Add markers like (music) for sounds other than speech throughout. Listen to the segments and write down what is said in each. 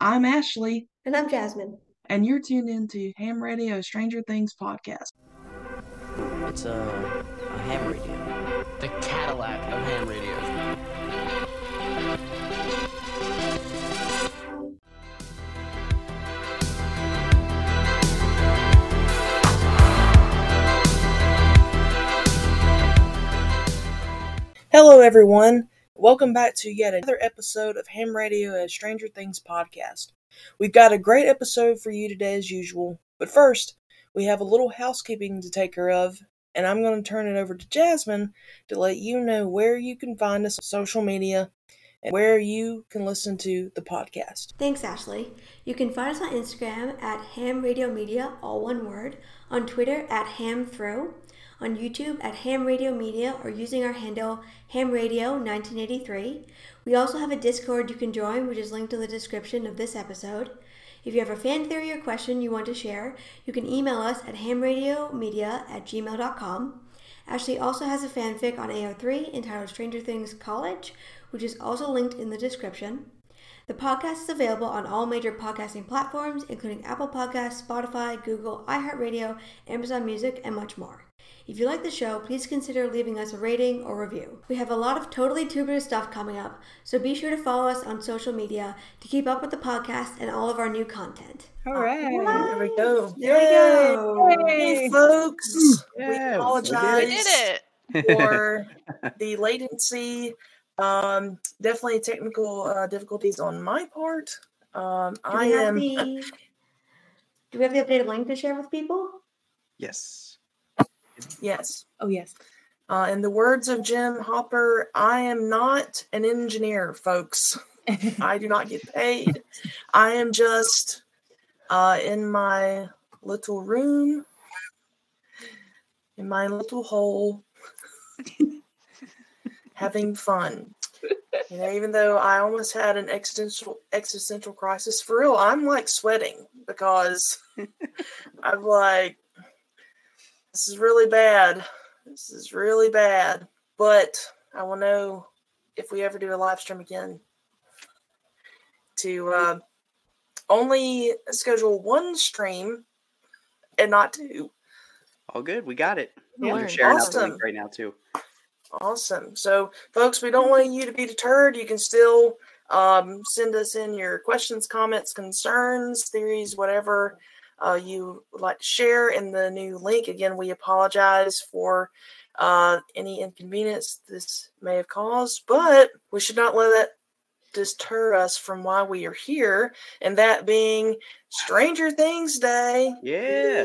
I'm Ashley. And I'm Jasmin. And you're tuned in to Ham Radio Stranger Things podcast. It's a, a ham radio. The Cadillac of ham radios. Hello, everyone. Welcome back to yet another episode of Ham Radio as Stranger Things podcast. We've got a great episode for you today, as usual. But first, we have a little housekeeping to take care of, and I'm going to turn it over to Jasmin to let you know where you can find us on social media and where you can listen to the podcast. Thanks, Ashley. You can find us on Instagram at Ham Radio Media, all one word, on Twitter at Ham Throw, on YouTube at Ham Radio Media, or using our handle Ham Radio 1983. We also have a Discord you can join, which is linked in the description of this episode. If you have a fan theory or question you want to share, you can email us at hamradiomedia at gmail.com. Ashley also has a fanfic on AO3 entitled Stranger Things College, which is also linked in the description. The podcast is available on all major podcasting platforms, including Apple Podcasts, Spotify, Google, iHeartRadio, Amazon Music, and much more. If you like the show, please consider leaving us a rating or review. We have a lot of totally tubular stuff coming up, so be sure to follow us on social media to keep up with the podcast and all of our new content. All right, there we go. There we go. Hey, folks. Yeah, we we apologize did it. for (laughs) the latency. Um, definitely technical uh, difficulties on my part. Um, I am. the Do we have the updated link to share with people? Yes. Yes. Oh yes. Uh, in the words of Jim Hopper, I am not an engineer, folks. I do not get paid. I am just uh, in my little room, in my little hole, having fun. You know, even though I almost had an existential existential crisis for real, I'm like sweating because (laughs) I'm like, this is really bad. This is really bad. But I will know if we ever do a live stream again to uh, only schedule one stream and not two. All good. We got it. Yeah, We're sharing out the awesome. link right now too. Awesome. So, folks, we don't want you to be deterred. You can still um, send us in your questions, comments, concerns, theories, whatever uh, you would like to share in the new link. Again, we apologize for uh, any inconvenience this may have caused, but we should not let that deter us from why we are here, and that being Stranger Things Day. Yeah.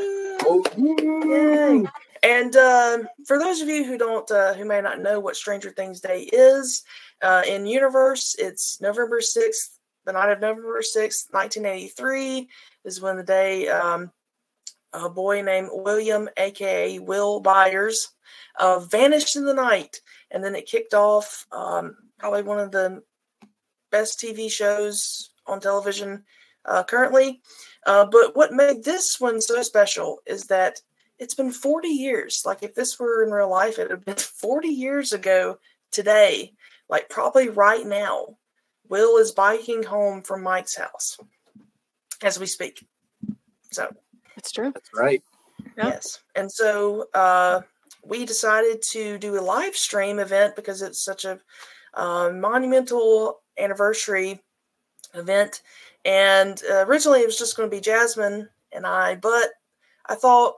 Yay. And um, for those of you who don't, uh, who may not know what Stranger Things Day is, uh, in universe, it's November sixth, the night of November sixth, nineteen eighty three, is when the day um, a boy named William, aka Will Byers, uh, vanished in the night, and then it kicked off um, probably one of the best TV shows on television uh, currently. Uh, but what made this one so special is that it's been 40 years. Like if this were in real life, it would have been 40 years ago today, like probably right now. Will is biking home from Mike's house as we speak. So, That's true. That's right. Yeah. yes. And so uh, we decided to do a live stream event because it's such a uh, monumental anniversary event. And uh, originally it was just going to be Jasmin and I, but I thought,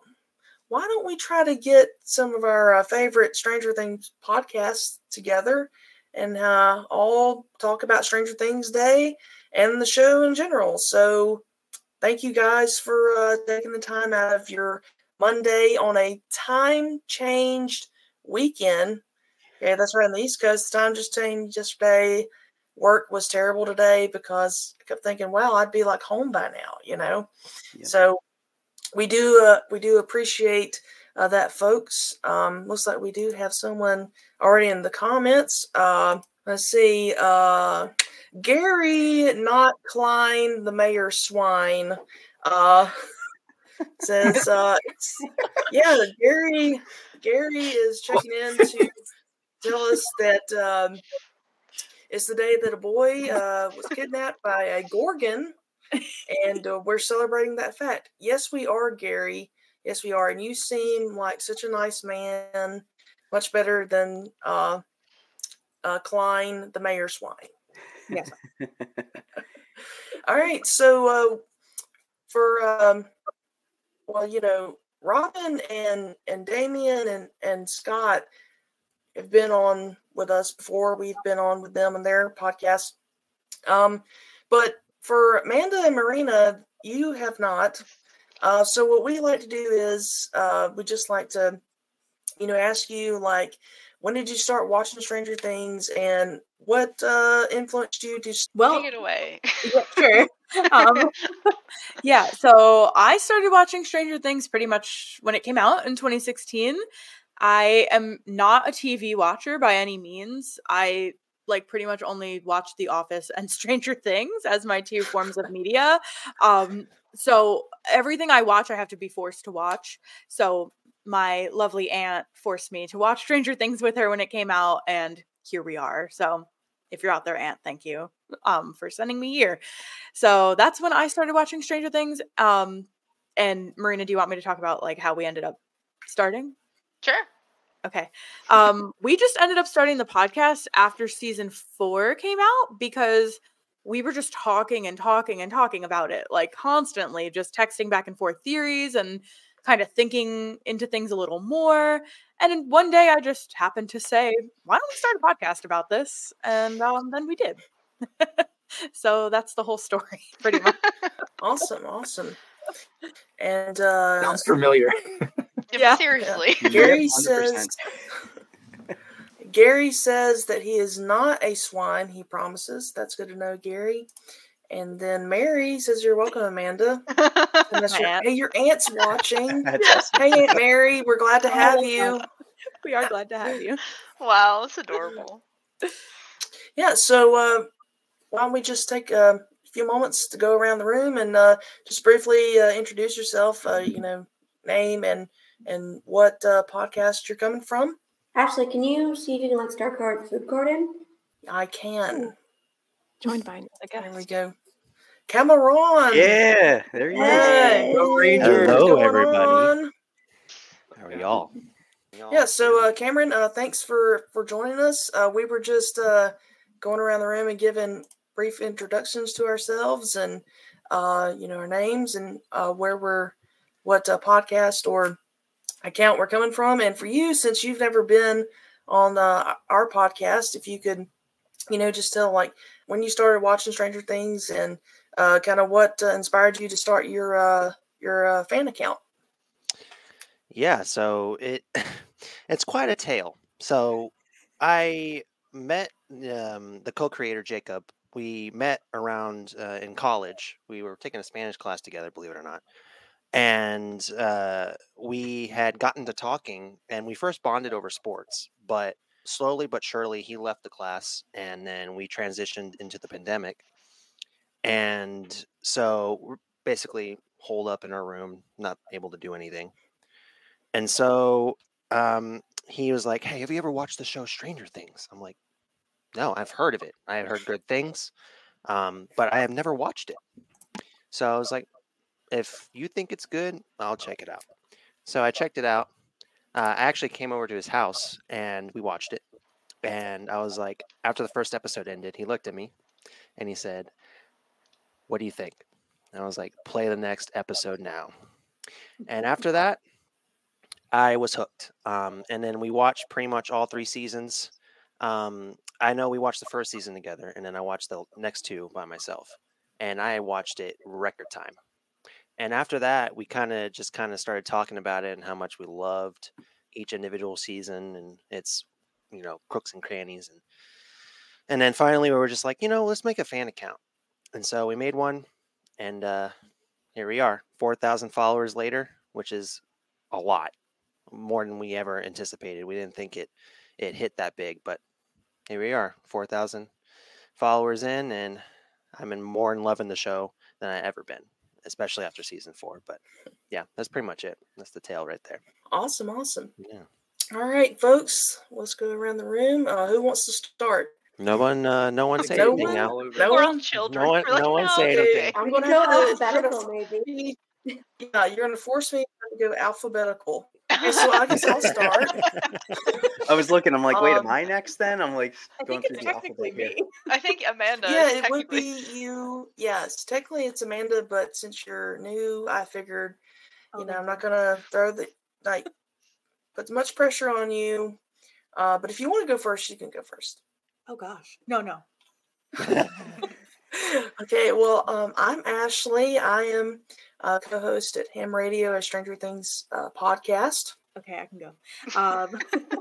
why don't we try to get some of our uh, favorite Stranger Things podcasts together and uh, all talk about Stranger Things Day and the show in general? So, thank you guys for uh, taking the time out of your Monday on a time changed weekend. Okay, that's right on the East Coast. The time just changed yesterday. Work was terrible today because I kept thinking, well, I'd be like home by now, you know. Yeah. So we do uh, we do appreciate uh, that, folks. Um, looks like we do have someone already in the comments. Uh, let's see, uh, Gary, not Klein, the mayor swine. Uh, (laughs) says, uh, yeah, Gary. Gary is checking in (laughs) to tell us that um, it's the day that a boy uh, was kidnapped by a gorgon and uh, we're celebrating that fact. Yes, we are, Gary. Yes, we are. And you seem like such a nice man, much better than uh, uh, Klein, the mayor swine. Yes. (laughs) All right. So, uh, for, um, well, you know, Robin and, and Damien and, and Scott have been on with us before. We've been on with them and their podcast. Um, but for Amanda and Marina, you have not. Uh, so what we like to do is uh, we just like to, you know, ask you like, when did you start watching Stranger Things, and what uh, influenced you to? Well, Take it away. yeah, (laughs) sure. um, (laughs) yeah, so I started watching Stranger Things pretty much when it came out in 2016. I am not a TV watcher by any means. I like pretty much only watch The Office and (laughs) Stranger Things as my two forms of media. Um, so everything I watch, I have to be forced to watch. So my lovely aunt forced me to watch Stranger Things with her when it came out, and here we are. So if you're out there, aunt, thank you um, for sending me here. So that's when I started watching Stranger Things. Um, and Marina, do you want me to talk about like how we ended up starting? Sure. Okay. Um, we just ended up starting the podcast after season four came out because we were just talking and talking and talking about it, like constantly, just texting back and forth theories and kind of thinking into things a little more. And then one day I just happened to say, why don't we start a podcast about this? And um, then we did. (laughs) so that's the whole story, (laughs) pretty much. (laughs) Awesome, awesome. And uh, Sounds familiar. Yeah, Yeah. Seriously. Gary 100%. says Gary says that he is not a swine. He promises. That's good to know, Gary. And then Mary says, "You're welcome, Amanda." (laughs) And that's your, aunt. hey, your aunt's watching. (laughs) Awesome. hey, Aunt Mary, we're glad to have you. we are glad to have you. wow, that's adorable. (laughs) Yeah. So uh, why don't we just take a few moments to go around the room and uh, just briefly uh, introduce yourself? Uh, you know, name and and what uh, podcast you're coming from. Ashley, can you see if you can let Starcourt Food Court in? I can. Joined by I There we go. Cameron. Yeah, there you Hey. go. Go Rangers. Hello, everybody. on? How are y'all? Yeah, so uh, Cameron, uh, thanks for for joining us. Uh, we were just uh, going around the room and giving brief introductions to ourselves and uh, you know our names and uh, where we're, what uh, podcast or account we're coming from. And for you, since you've never been on uh, our podcast, if you could, you know, just tell like when you started watching Stranger Things and uh, kind of what uh, inspired you to start your uh, your uh, fan account. Yeah, so it (laughs) it's quite a tale. So I met um, the co-creator Jacob. We met around uh, in college. We were taking a Spanish class together, believe it or not. And uh, we had gotten to talking, and we first bonded over sports. But slowly but surely, he left the class, and then we transitioned into the pandemic. And so we're basically holed up in our room, not able to do anything. And so um, he was like, "Hey, have you ever watched the show Stranger Things?" I'm like, "No, I've heard of it. I have heard good things, um, but I have never watched it." So I was like, "If you think it's good, I'll check it out." So I checked it out. Uh, I actually came over to his house and we watched it. And I was like, after the first episode ended, he looked at me and he said, "What do you think?" And I was like, "Play the next episode now." And after that, I was hooked. Um, and then we watched pretty much all three seasons. Um, I know we watched the first season together, and then I watched the next two by myself. And I watched it record time. And after that, we kind of just kind of started talking about it and how much we loved each individual season and its, you know, crooks and crannies. And and then finally, we were just like, you know, let's make a fan account. And so we made one, and uh, here we are, four thousand followers later, which is a lot more than we ever anticipated. We didn't think it it hit that big, but here we are, four thousand followers in, and I'm in more in love in the show than I ever been, especially after season four. But yeah, that's pretty much it. That's the tale right there. Awesome, awesome. Yeah. All right, folks, let's go around the room. Uh, who wants to start? No one, uh, no one say No anything one? now. No We're one? all children. No one- like, no one "No, say anything." I'm gonna go have to. gonna alphabetical, (laughs) maybe. Yeah, you're gonna force me to go alphabetical. (laughs) Okay, so I guess I'll start. (laughs) I was looking. I'm like, wait, am Um, I next? Then I'm like I going think through it's the technically alphabet me. here. (laughs) I think Amanda. yeah, it would be you. Yes, technically it's Amanda, but since you're new, I figured, Oh, you know, I'm not gonna throw the like put much pressure on you. Uh, but if you want to go first, you can go first. Oh gosh. No, no. (laughs) (laughs) okay, well, um, I'm Ashley. I am uh, co-host at Ham Radio, a Stranger Things uh, podcast. Okay, I can go. Um, (laughs)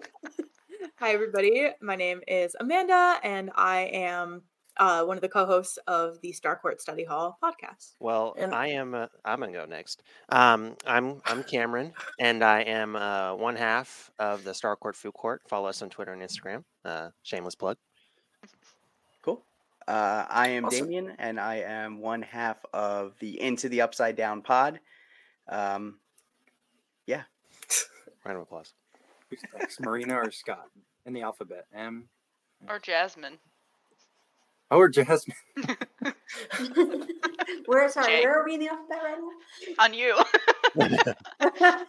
hi, everybody. My name is Amanda, and I am uh, one of the co-hosts of the Starcourt Study Hall podcast. Well, And- I am. Uh, I'm gonna go next. Um, I'm I'm Cameron, and I am uh, one half of the Starcourt Food Court. Follow us on Twitter and Instagram. Uh, shameless plug. Cool. Uh, I am Awesome. Damien, and I am one half of the Into the Upside Down pod. Um, Round of applause. Who's next, Marina or Scott in the alphabet? M. or Jasmin. Oh, or Jasmin. (laughs) where sorry, Jay. where are we in the alphabet right now? On you. (laughs)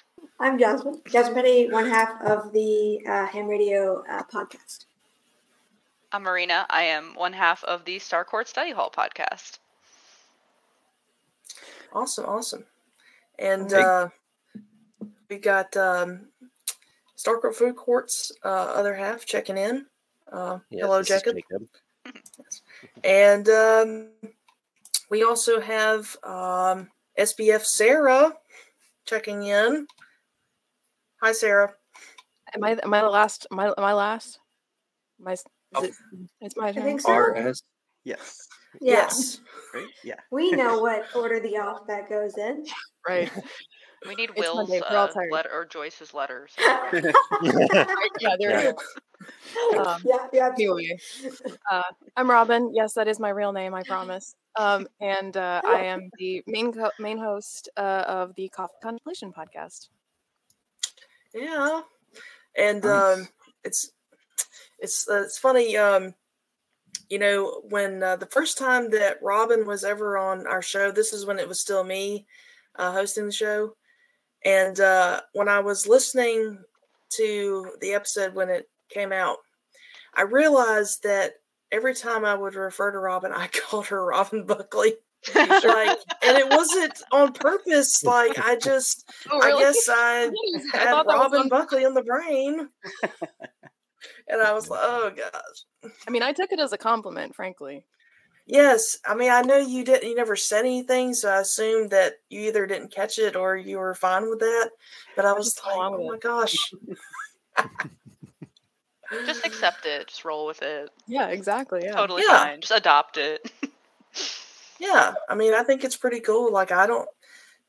(laughs) I'm Jasmin. Jasmin Petty, one half of the uh, Ham Radio uh, podcast. I'm Marina. I am one half of the Starcourt Study Hall podcast. Awesome, awesome. And Thank- uh, we got um, Starcourt Food Court's uh, other half checking in. Uh, Yes, hello, this Jacob. Jacob. And um, we also have um, SBF Sarah checking in. Hi, Sarah. Am I am I the last? Am I, am I last? My is Oh. it, it's my I think so. R S. yes. Yeah. Yes. Right. Yeah. We know (laughs) what order the alphabet goes in. Right. (laughs) We need It's Will's Monday, uh, letter or Joyce's letters. (laughs) (laughs) right. Yeah. There Yeah. it is. Um, yeah, yeah. Anyway, uh, I'm Robin. Yes, that is my real name. I promise. Um, and uh, I (laughs) am the main co- main host uh, of the Coffee Contemplation podcast. Yeah. And Nice. um, it's it's uh, it's funny. Um, you know, when uh, the first time that Robin was ever on our show, this is when it was still me uh, hosting the show. And uh, when I was listening to the episode when it came out, I realized that every time I would refer to Robin, I (laughs) called her Robin Buckley. (laughs) like, and it wasn't on purpose. Like, I (laughs) just, Oh, I guess I I had thought that Robin on- Buckley in the brain. and I was like, oh gosh. I mean, I took it as a compliment, frankly. Yes. I mean, I know you didn't, you never said anything. So I assumed that you either didn't catch it or you were fine with that. But I was like, oh my gosh. (laughs) Just accept it. Just roll with it. Yeah, exactly. Yeah. Totally Yeah. fine. Just adopt it. (laughs) Yeah. I mean, I think it's pretty cool. Like, I don't,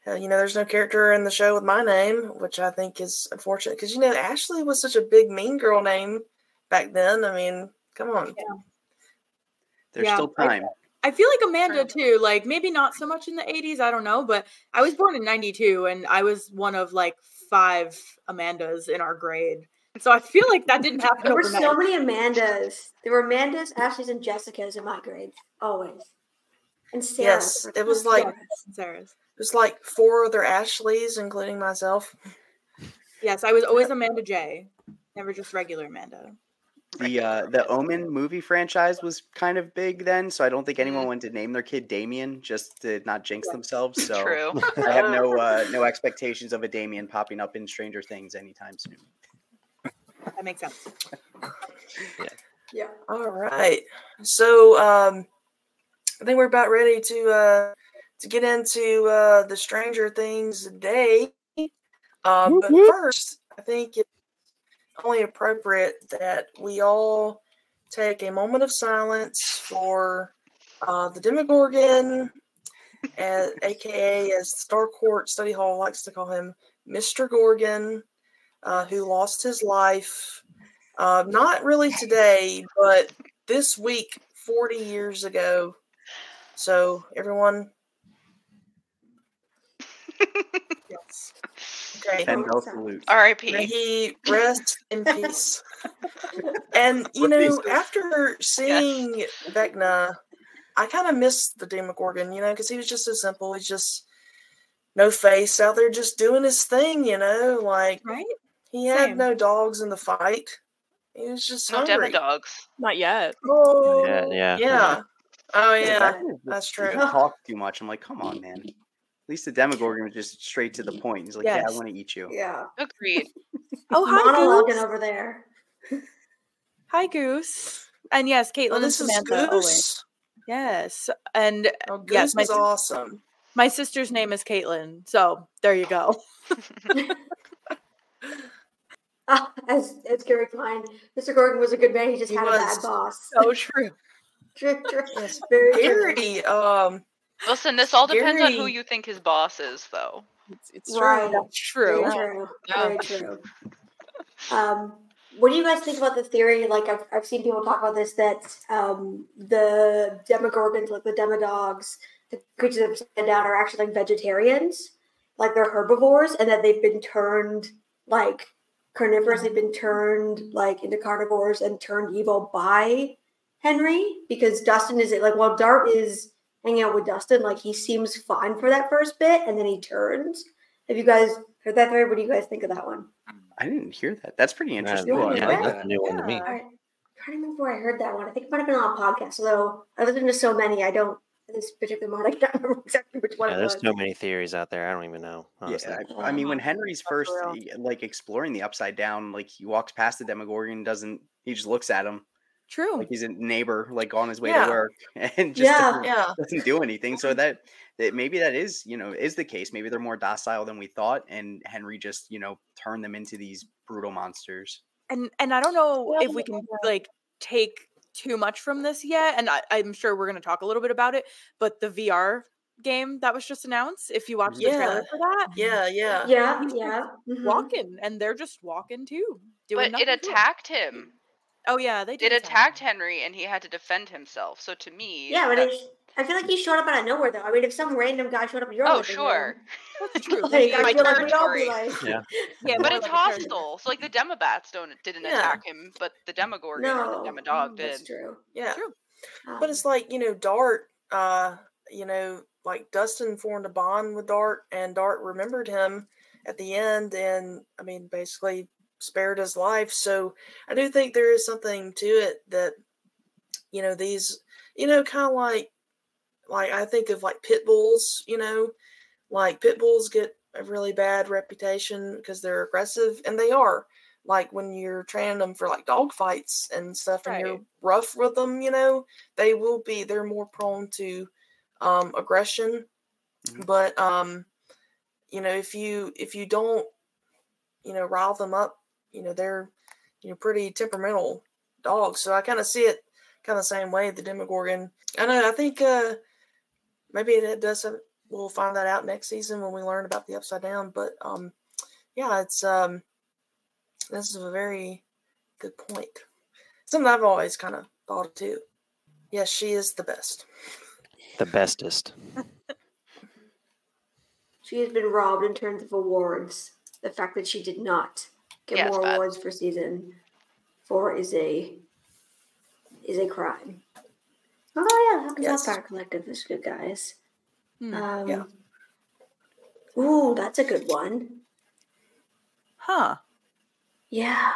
uh, you know, there's no character in the show with my name, which I think is unfortunate because, you know, Ashley was such a big mean girl name back then. I mean, come on. There's Yeah, still I- time. I feel like Amanda too. Like maybe not so much in the '80s. I don't know, but I was born in '92, and I was one of like five Amandas in our grade. So I feel like that didn't happen There were so many Amandas. There were Amandas, Ashleys, and Jessicas in my grade. Always. And Sarah. Yes. It was like, Sarah's. it was like four other Ashleys, including myself. Yes, I was always Amanda J. Never just regular Amanda. The (laughs) uh, the Omen movie franchise was kind of big then, so I don't think anyone Mhm. wanted to name their kid Damien just to not jinx themselves. (laughs) So True. I have (laughs) no uh, no expectations of a Damien popping up in Stranger Things anytime soon. That makes sense. Yeah. Yeah. All right. So um I think we're about ready to uh to get into uh the Stranger Things day. Um but first, I think it's only appropriate that we all take a moment of silence for uh the Demogorgon as, aka as Starcourt Study Hall likes to call him Mr. Gorgon, uh, who lost his life uh, not really today, but this week, 40 years ago. So, everyone, (laughs) Yes. Okay. Pendel salute. May R.I.P. he rest in (laughs) peace. And (laughs) you What know, after seeing Vecna, I kind of missed the Demogorgon, you know, because he was just so simple. He's just no face out there, just doing his thing, you know. Like Right? he had Same. no dogs in the fight. He was just No hungry. demodogs. Not yet. Oh, Yeah, yeah, yeah. Oh Yeah, yeah, oh, Vecna that's true. just talked too much. I'm like, come on, man. At least the Demogorgon was just straight to the point. He's like, yeah, I want to eat you. Yeah. Agreed. (laughs) Oh, hi, Monologuing Goose. over there. (laughs) Hi, Goose. And yes, Caitlin Oh, and this is Samantha. always. Goose. Yes, and Oh, Goose yes, my is sis- awesome. my sister's name is Caitlin. So there you go. Ah, (laughs) as as Gary Klein, Mr. Gorgon was a good man. He just He had a was. bad boss. So true. True, true. Very true. Gary, um, Listen, this all depends on who you think his boss is, though. It's, it's true. Right. That's true. Very true. Yeah. Very true. Um, what do you guys think about the theory? Like, I've, I've seen people talk about this that um, the Demogorgons, like the Demodogs, the creatures that upside down, are actually like vegetarians, like they're herbivores, and that they've been turned like carnivores. They've been turned like into carnivores and turned evil by Henry because Dustin is it like, well, Dart is hanging out with Dustin, like he seems fine for that first bit, and then he turns. Have you guys heard that theory? What do you guys think of that one? I didn't hear that. That's pretty interesting. Yeah, I yeah, like that's that. a new one to me. I, I'm trying to remember where I heard that one. I think it might have been on a podcast, although I listened to so many, I don't, this particular one, (laughs) I can't remember exactly which one Yeah, there's so many theories out there. I don't even know. Honestly. Yeah, I, I mean, when oh, Henry's first like exploring the upside down, like he walks past the Demogorgon, doesn't he? Just looks at him True. like he's a neighbor, like on his way Yeah. to work, (laughs) and just Yeah. doesn't, yeah. doesn't do anything. So (laughs) that that maybe that is you know is the case. Maybe they're more docile than we thought, and Henry just you know turned them into these brutal monsters. and and I don't know if we can like take too much from this yet, and I, I'm sure we're going to talk a little bit about it. But the VR game that was just announced, if you watch the trailer for that, Yeah, yeah. Yeah, he's just yeah. mhm. walking, and they're just walking too, doing But it attacked to him. Attacked him. Oh yeah, they did. It attacked him. Henry, and he had to defend himself. So to me, Yeah, but that- I feel like he showed up out of nowhere, though. I mean, if some random guy showed up in your oh sure, room, (laughs) That's (laughs) true. like, I feel like we'd all be like, Yeah. (laughs) Yeah, but it's like hostile. So like the Demobats don't didn't Yeah. attack him, but the Demogorgon no, or the Demodog that's did. true. Yeah. True. But it's like, you know, Dart, uh, you know, like Dustin formed a bond with Dart and Dart remembered him at the end and I mean basically spared his life. So I do think there is something to it that you know, these you know, kinda like like I think of like pit bulls, you know, like pit bulls get a really bad reputation because they're aggressive and they are. Like when you're training them for like dog fights and stuff and you're rough with them, you know, they will be they're more prone to um aggression. Mhm. But um you know, if you if you don't, you know, rile them up, you know, they're you know pretty temperamental dogs. So I kind of see it kind of the same way the Demogorgon. I know. I think uh maybe it does. Have, we'll find that out next season when we learn about the Upside Down. But um yeah, it's um this is a very good point. Something I've always kind of thought of too. Yes, she is the best. The bestest. (laughs) She has been robbed in terms of awards. The fact that she did not get Yeah, more awards for season four is a is a crime. Oh yeah, that Yes. Fire Collective is good, guys. Hmm. Um, Yeah. Ooh, that's a good one. Huh. Yeah.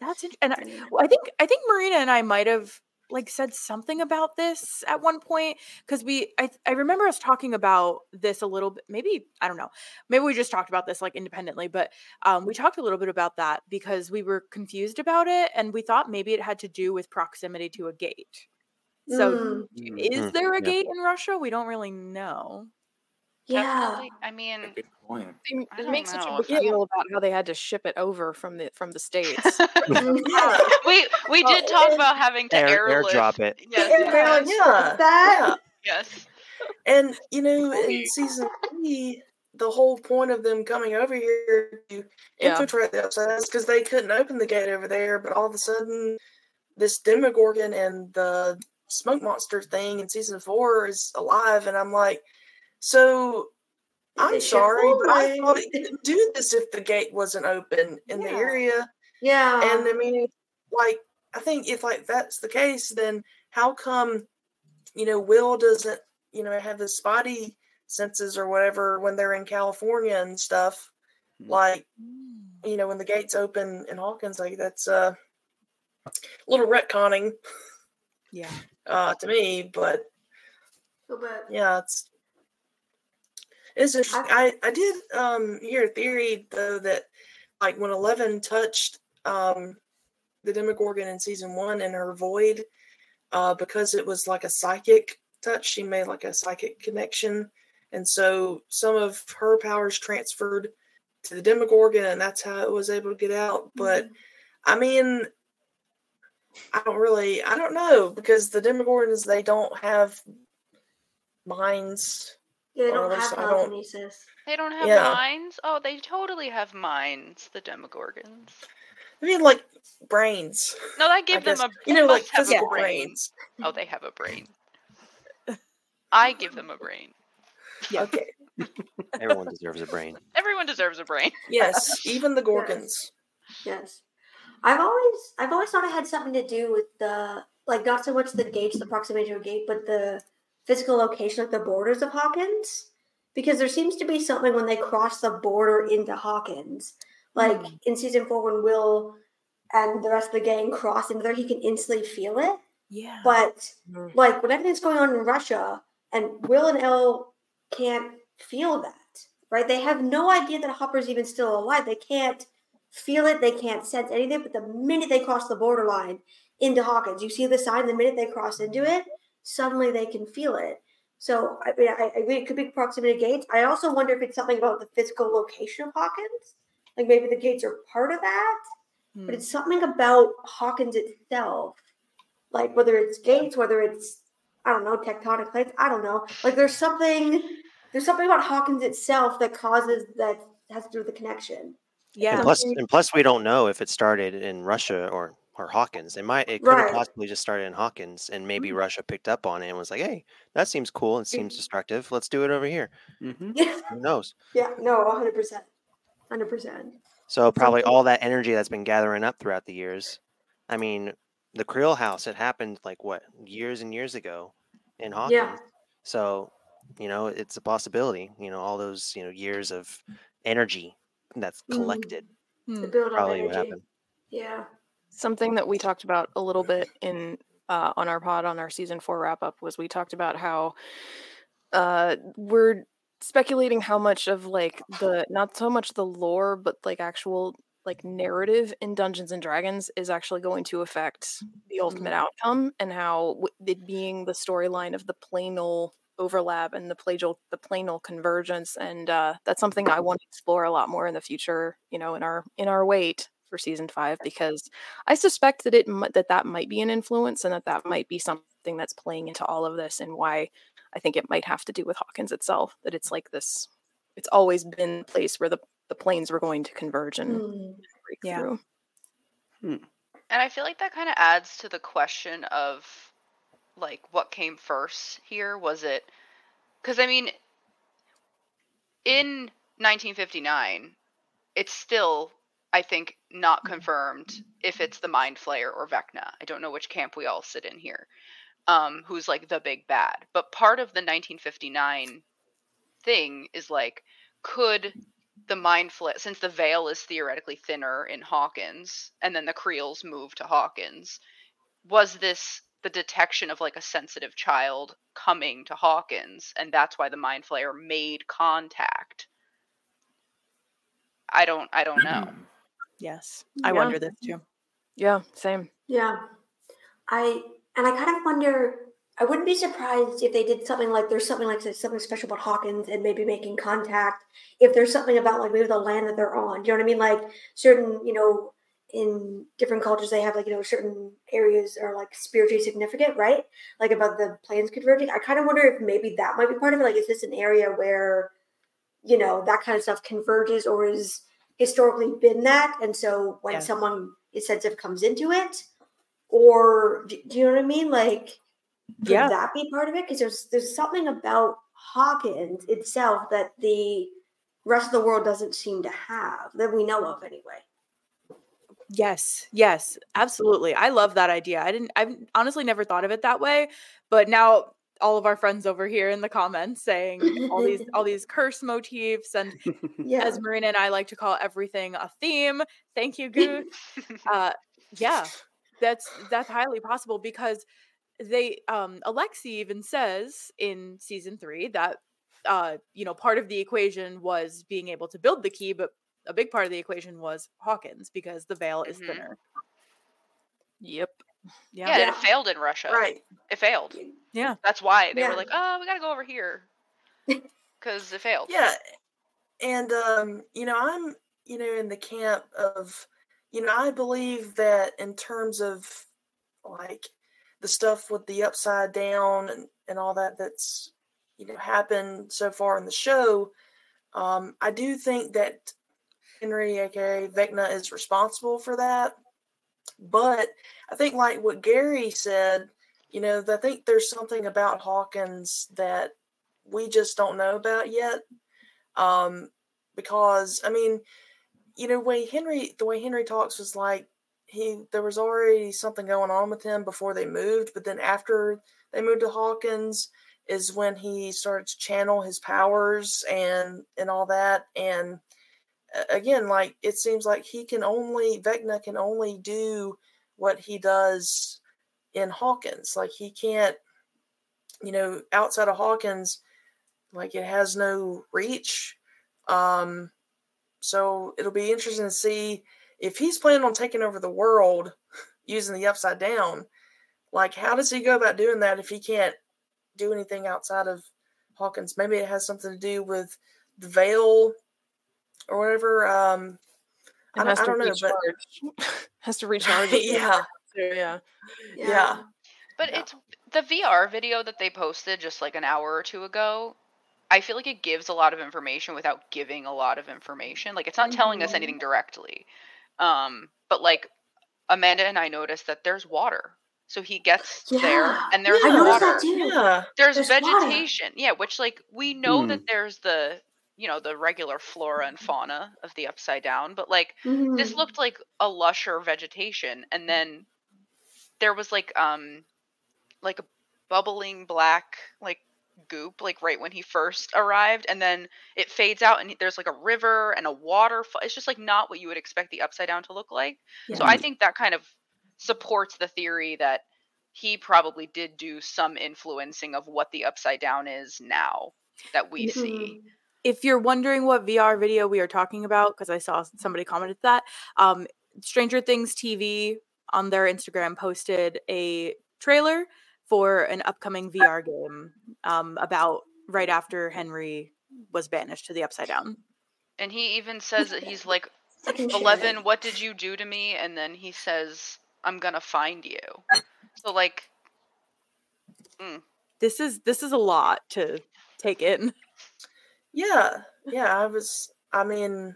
That's and I, I think I think Marina and I might have like said something about this at one point because we I I remember us talking about this a little bit. Maybe I don't know. Maybe we just talked about this like independently, but um, we talked a little bit about that because we were confused about it and we thought maybe it had to do with proximity to a gate. So Mm, is Mm, there a yeah. gate in Russia? We don't really know. Yeah. Definitely. I mean, Good point. They, I they make such a big deal about how they had to ship it over from the from the states. (laughs) We we oh, did talk about having to Air, airlift. airdrop it. Yes, Yeah, yes, Yeah. that. yes. And you know, in season three, the whole point of them coming over here to Yeah. infiltrate the upside is because they couldn't open the gate over there, but all of a sudden, this Demogorgon and the smoke monster thing in season four is alive, and I'm like, so I'm sorry, but I like- thought it couldn't do this if the gate wasn't open in the area. Yeah. And I mean, like, I think if like that's the case, then how come, you know, Will doesn't, you know, have his spotty senses or whatever when they're in California and stuff? Like, you know, when the gates open in Hawkins, like that's uh, a little retconning Yeah. uh, to me, but but yeah, it's it's interesting. I I did um hear a theory though that like when Eleven touched um the Demogorgon in season one in her void, uh, because it was like a psychic touch, she made like a psychic connection, and so some of her powers transferred to the Demogorgon, and that's how it was able to get out. But I mean, I don't really, I don't know because the Demogorgons they don't have minds. Yeah, they don't at have I don't- telekinesis. They don't have Yeah. minds? Oh, they totally have minds, the Demogorgons. I mean, like brains. No, I give them guess. a You know, like must have physical brain. brains. Oh, they have a brain. I give them a brain. Okay. (laughs) Everyone deserves a brain. Everyone deserves a brain. Yes, (laughs) even the Gorgons. Yes. I've always I've always thought it had something to do with the like not so much the gates, the proximity to a gate, but the physical location of the borders of Hawkins. Because there seems to be something when they cross the border into Hawkins. Like hmm. in season four when Will and the rest of the gang cross into there, he can instantly feel it. Yeah. But hmm. like when everything's going on in Russia and Will and El can't feel that, right? They have no idea that Hopper's even still alive. They can't feel it, they can't sense anything. But the minute they cross the borderline into Hawkins, you see the sign, the minute they cross into it, suddenly they can feel it. So I mean, I, I agree it could be proximity to gates. I also wonder if it's something about the physical location of Hawkins. Like maybe the gates are part of that, but hmm. it's something about Hawkins itself like whether it's gates, whether it's I don't know tectonic plates, I don't know. Like there's something there's something about Hawkins itself that causes that has to do with the connection. Yeah. And plus, and plus, we don't know if it started in Russia or or Hawkins. It might. It could have possibly just started in Hawkins, and maybe Russia picked up on it and was like, "Hey, that seems cool and seems destructive. Let's do it over here." Mm-hmm. Yeah, Who knows? yeah, no, hundred percent, hundred percent. So probably all that energy that's been gathering up throughout the years. I mean, the Creel House. It happened like what years and years ago in Hawkins. Yeah. So you know, it's a possibility. You know, all those you know years of energy that's Mm. collected. The build up Probably what energy. happened. Yeah. Something that we talked about a little bit in uh, on our pod on our season four wrap up was we talked about how uh, we're speculating how much of like the not so much the lore but like actual like narrative in Dungeons and Dragons is actually going to affect the ultimate outcome and how it being the storyline of the planal overlap and the plagial the planal convergence and uh, that's something I want to explore a lot more in the future you know in our in our wait for season five because I suspect that it that that might be an influence and that that might be something that's playing into all of this and why I think it might have to do with Hawkins itself that it's like this it's always been the place where the the planes were going to converge and Mm. break Yeah. through. And I feel like that kind of adds to the question of like what came first here. Was it because I mean, in 1959, it's still I think not confirmed if it's the Mind Flayer or Vecna. I don't know which camp we all sit in here. Um, who's like the big bad? But part of the 1959 thing is like, could the mind flayer since the veil is theoretically thinner in Hawkins and then the Creels move to Hawkins was this the detection of like a sensitive child coming to Hawkins and that's why the mind flayer made contact I don't I don't know Yes. I Yeah. wonder this too. Yeah, same. Yeah. I and I kind of wonder I wouldn't be surprised if they did something like there's something like something special about Hawkins and maybe making contact. If there's something about like maybe the land that they're on. Do you know what I mean? Like certain, you know, in different cultures they have like, you know, certain areas are like spiritually significant, right? Like about the planes converging. I kind of wonder if maybe that might be part of it. Like is this an area where, you know, that kind of stuff converges or is historically been that? And so when Yeah. someone is sensitive comes into it, or do, do you know what I mean? Like, could Yeah. that be part of it? Because there's there's something about Hawkins itself that the rest of the world doesn't seem to have that we know of anyway. Yes, yes, absolutely. I love that idea. I didn't I've honestly never thought of it that way, but now all of our friends over here in the comments saying all these (laughs) all these curse motifs and Yeah. as Marina and I like to call everything a theme. Thank you, Goose. (laughs) uh yeah, that's that's highly possible because they um Alexei even says in season 3 that uh you know part of the equation was being able to build the key but a big part of the equation was Hawkins because the veil is Mhm. thinner. Yep. Yeah, Yeah. and Yeah. it failed in Russia. Right. It failed. Yeah. That's why they Yeah. were like, "Oh, we got to go over here." (laughs) Cuz it failed. Yeah. And um, you know, I'm, you know, in the camp of, you know, I believe that in terms of like the stuff with the upside down and, and all that that's, you know, happened so far in the show, um, I do think that Henry, aka Vecna, is responsible for that. But I think, like what Gary said, you know, I think there's something about Hawkins that we just don't know about yet. Um, because I mean, you know, way Henry, the way Henry talks was like he there was already something going on with him before they moved, but then after they moved to Hawkins is when he started to channel his powers and and all that and again like it seems like he can only Vecna can only do what he does in Hawkins. Like he can't you know outside of Hawkins like it has no reach. Um so it'll be interesting to see if he's planning on taking over the world (laughs) using the upside down like how does he go about doing that if he can't do anything outside of Hawkins? Maybe it has something to do with the veil or whatever um I don't, has I to don't know but recharge. (laughs) has to (laughs) recharge. yeah yeah. yeah But it's the VR video that they posted just like an hour or two ago. I feel like it gives a lot of information without giving a lot of information. Like it's not telling us Mhm. anything directly. Um, but like Amanda and I noticed that there's water. So he gets there and there's I noticed water. that too. yeah There's, There's water. vegetation. Yeah, which like we know Hmm. that there's the you know, the regular flora and fauna of the upside down, but like Mhm. this looked like a lusher vegetation and then there was like um like a bubbling black like goop like right when he first arrived and then it fades out and there's like a river and a waterfall it's just like not what you would expect the upside down to look like so i think that kind of supports the theory that he probably did do some influencing of what the upside down is now that we see Mhm. If you're wondering what VR video we are talking about, because I saw somebody commented that, um, Stranger Things TV on their Instagram posted a trailer for an upcoming VR game um, about right after Henry was banished to the Upside Down. and he even says that he's like I can share Eleven, what did you do to me? And then he says, I'm gonna find you. So like This is this is a lot to take in. Yeah, yeah. I was. I mean,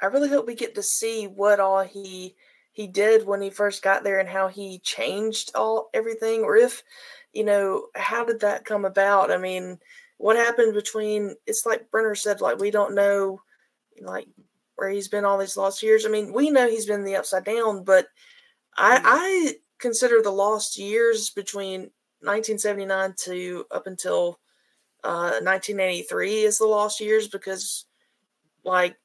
I really hope we get to see what all he he did when he first got there and how he changed all everything, or if you know how did that come about. I mean, what happened between? It's like Brenner said, like we don't know, like where he's been all these lost years. I mean, we know he's been the upside down, but I mm-hmm. I consider the lost years between 1979 to up until uh 1983 is the lost years because like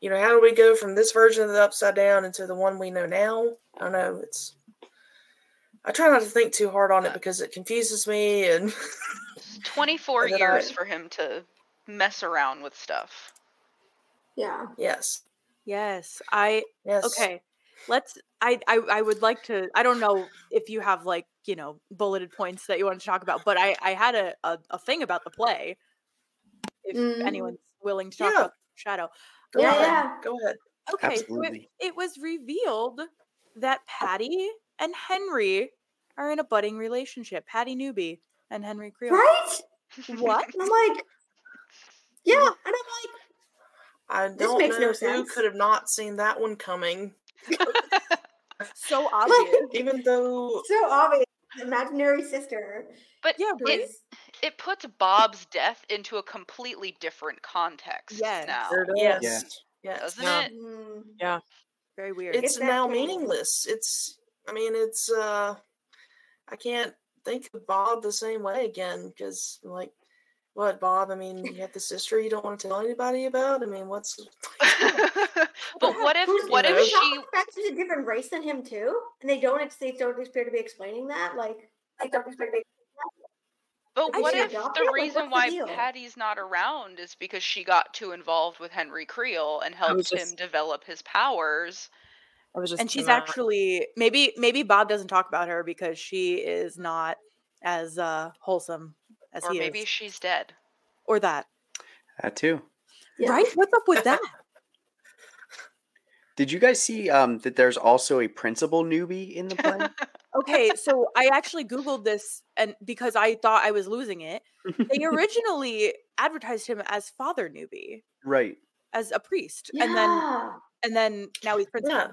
you know how do we go from this version of the upside down into the one we know now i don't know it's i try not to think too hard on it because it confuses me and (laughs) 24 And years I- for him to mess around with stuff. Yeah. yes Yes, I yes okay. Let's. I, I I would like to. I don't know if you have like you know bulleted points that you want to talk about, but I I had a a, a thing about the play. If Mm. anyone's willing to talk Yeah. about Shadow. go Yeah, ahead yeah. go ahead Okay, so it, it was revealed that Patty and Henry are in a budding relationship. Patty Newby and Henry Creel. Right? What? And I'm like, yeah. And I'm like, i This don't makes know no who sense. could have not seen that one coming (laughs) So (laughs) obvious. even though so obvious. Imaginary sister. But Yeah, it, right? is it puts Bob's death into a completely different context Yes. now. Sure does. Yes. Yeah. Yes. Doesn't Yeah. it? Mm, Yeah. Very weird. It's Get now thing. meaningless. It's I mean, it's uh I can't think of Bob the same way again because like what Bob? I mean, you have the sister you don't want to tell anybody about. I mean, what's (laughs) but what if what if know? She Dr. Rex is a different race than him too, and they don't ex- they don't appear to be explaining that. Like, like don't appear to be. But I what if the it? Reason what's the why deal? Patty's not around is because she got too involved with Henry Creel and helped was him develop his powers? I was just and she's gonna- actually maybe maybe Bob doesn't talk about her because she is not as uh wholesome as Or he maybe is. she's dead. Or that. That too. Yeah. Right? What's up with that? (laughs) Did you guys see um, that there's also a principal Newby in the play? (laughs) okay, so I actually Googled this and because I thought I was losing it. (laughs) They originally advertised him as Father Newby, right. as a priest. Yeah. And then and then now he's principal. yeah.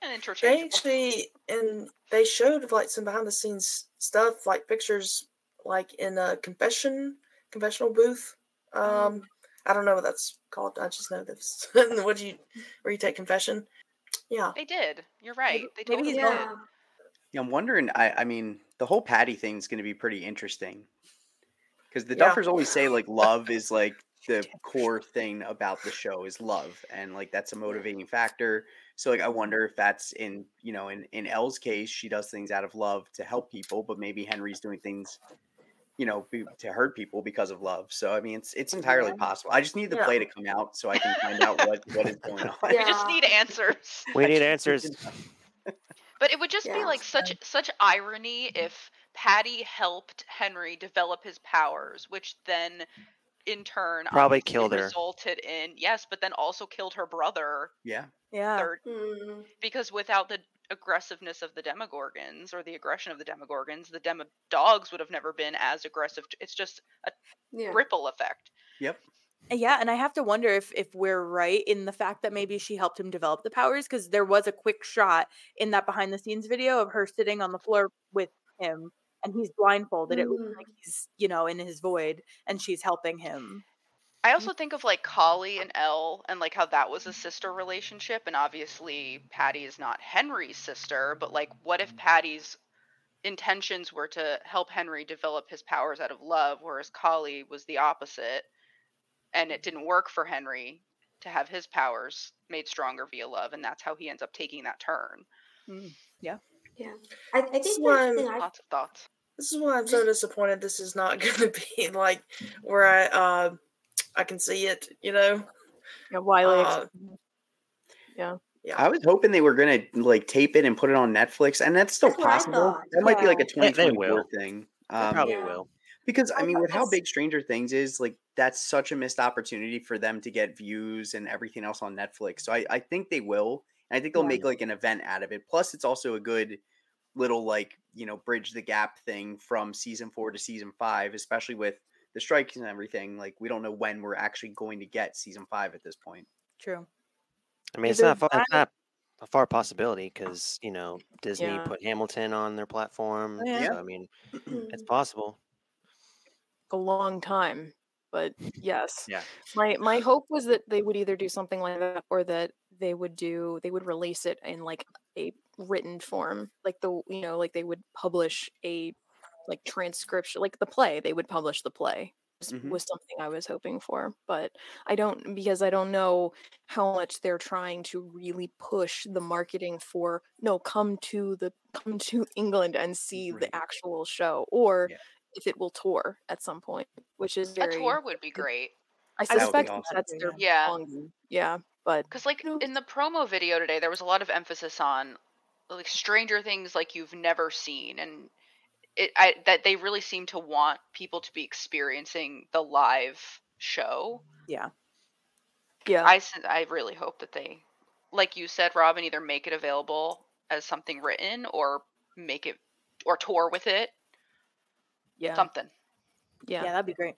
And They actually and they showed like some behind the scenes stuff, like pictures, like in a confession confessional booth. Um, I don't know what that's called. I just know this. (laughs) what do you where you take confession? Yeah, They did. You're right. They maybe totally he's did. yeah. Yeah, I'm wondering. I, I mean, the whole Patty thing is going to be pretty interesting because the Yeah. Duffers always say like love is like the (laughs) core thing about the show is love, and like that's a motivating factor. So like, I wonder if that's in you know in in El's case, she does things out of love to help people, but maybe Henry's doing things you know be, to hurt people because of love. So I mean, it's it's entirely possible. I just need the Yeah. play to come out so I can find out what what is going (laughs) on. We just need answers. We need answers. But it would just be like such such irony if Patty helped Henry develop his powers, which then in turn Probably obviously killed her. resulted in yes, but then also killed her brother Yeah. Yeah. third Mm, because without the aggressiveness of the demogorgons or the aggression of the demogorgons, the demo dogs would have never been as aggressive. It's just a yeah. ripple effect. Yep. Yeah, and I have to wonder if if we're right in the fact that maybe she helped him develop the powers because there was a quick shot in that behind the scenes video of her sitting on the floor with him and he's blindfolded. It looks Mm. like he's, you know, in his void and she's helping him. I mm-hmm. also think of like Kali and El and like how that was a sister relationship and obviously Patty is not Henry's sister, but like what if mm-hmm. Patty's intentions were to help Henry develop his powers out of love whereas Kali was the opposite and it didn't work for Henry to have his powers made stronger via love and that's how he ends up taking that turn. Mm, yeah. I, I think That's the why thing I'm- I Lots of thoughts. this is why I'm so disappointed. This is not (laughs) going to be like where I uh I can see it. You know. Yeah, Wiley. Uh, yeah. Yeah. I was hoping they were gonna like tape it and put it on Netflix, and that's still That's possible. thought, That might be like a yeah. They- they 2024 will. thing. They Um, probably Yeah. will. because I I mean, with how big Stranger Things is, like that's such a missed opportunity for them to get views and everything else on Netflix. So I, I think they will, and I think they'll Yeah. make like an event out of it. Plus, it's also a good little like you know bridge the gap thing from season four to season five, especially with the strikes and everything. Like we don't know when we're actually going to get season five at this point. True. I mean, it's not far, it's not a far possibility because you know Disney Yeah. put Hamilton on their platform. Yeah. So I mean, it's (clears throat) possible. a long time. But yes, Yeah. my my hope was that they would either do something like that or that they would do they would release it in like a written form, like the you know like they would publish a like transcription, like the play. They would publish the play. Was, Mhm. was something I was hoping for, but I don't because I don't know how much they're trying to really push the marketing for no come to the (laughs) come to England and see Right. the actual show or Yeah. if it will tour at some point, which is A tour would be (laughs) great. I That suspect awesome. that's their Yeah. longing. Yeah, but Because like No. in the promo video today, there was a lot of emphasis on like Stranger Things like you've never seen, and it I, that they really seem to want people to be experiencing the live show. Yeah. yeah, I s- I really hope that they, like you said, Robin, either make it available as something written or make it or tour with it, yeah, something. Yeah, yeah, that'd be great.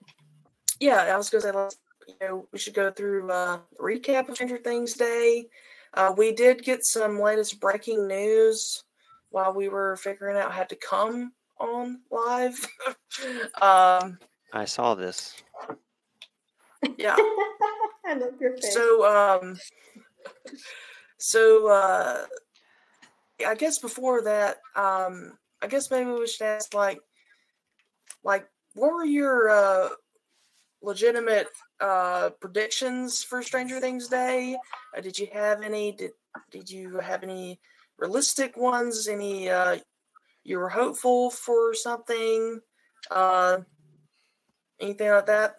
Yeah, I was going to say, you know, we should go through uh, recap of Stranger Things Day. Uh, we did get some latest breaking news while we were figuring out how to come on live. (laughs) um, I saw this. yeah. (laughs) I love your face. So, um, so uh, I guess before that, um, I guess maybe we should ask like, like, what were your uh, legitimate uh, predictions for Stranger Things Day? Uh, did you have any? Did Did you have any realistic ones? Any uh, you were hopeful for something? Uh, anything like that?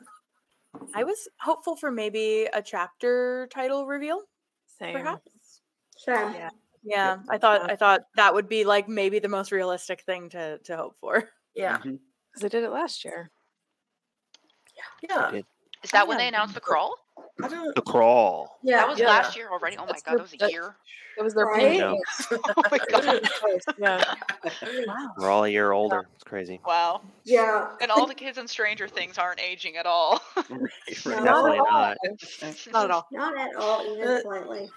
I was hopeful for maybe a chapter title reveal, Same. perhaps. Same. Yeah. Yeah, I thought I thought that would be like maybe the most realistic thing to to hope for. Yeah, Mhm. Because they did it last year. yeah. did. Is that when Yeah. they announced the crawl? I don't. The crawl. Yeah. That was Yeah. last year already. Oh my god, the- that was a that- year. It was their Right? No. (laughs) (laughs) oh my god. yeah. (laughs) Wow. We're all a year older. It's crazy. Wow. Yeah. And all the kids in Stranger Things aren't aging at all. Right, No. right. Definitely not. Not at all. Not at all, even Uh, slightly.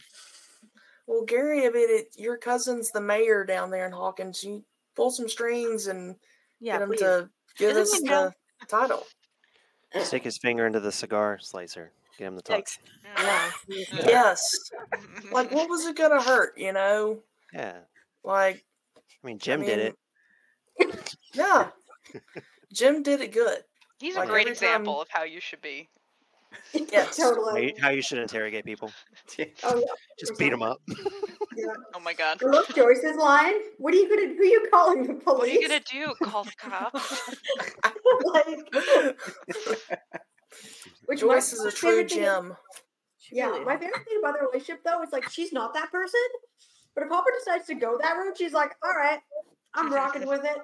Well, Gary, I mean, it, your cousin's the mayor down there in Hawkins. You pull some strings and Yeah, get him please. to give Doesn't us the title. Stick his finger into the cigar slicer. Get him to talk. Yeah. Yes. Like, what was it gonna hurt? You know, Yeah. like, I mean, Jim did it. (laughs) yeah. Jim did it good. He's Like a great example time- of how you should be. (laughs) (laughs) Yes. How totally. you, how you should interrogate people. Oh, yeah. Just beat them up. Oh my god. Look, love Joyce's line. What are you gonna? Who are you calling the police? What are you gonna do? Call the cops? like, which Joyce is a true favorite thing gem. Yeah, really my favorite thing about their relationship though is like she's not that person, but if Hopper decides to go that route, she's like, "All right, I'm rocking (laughs) with it.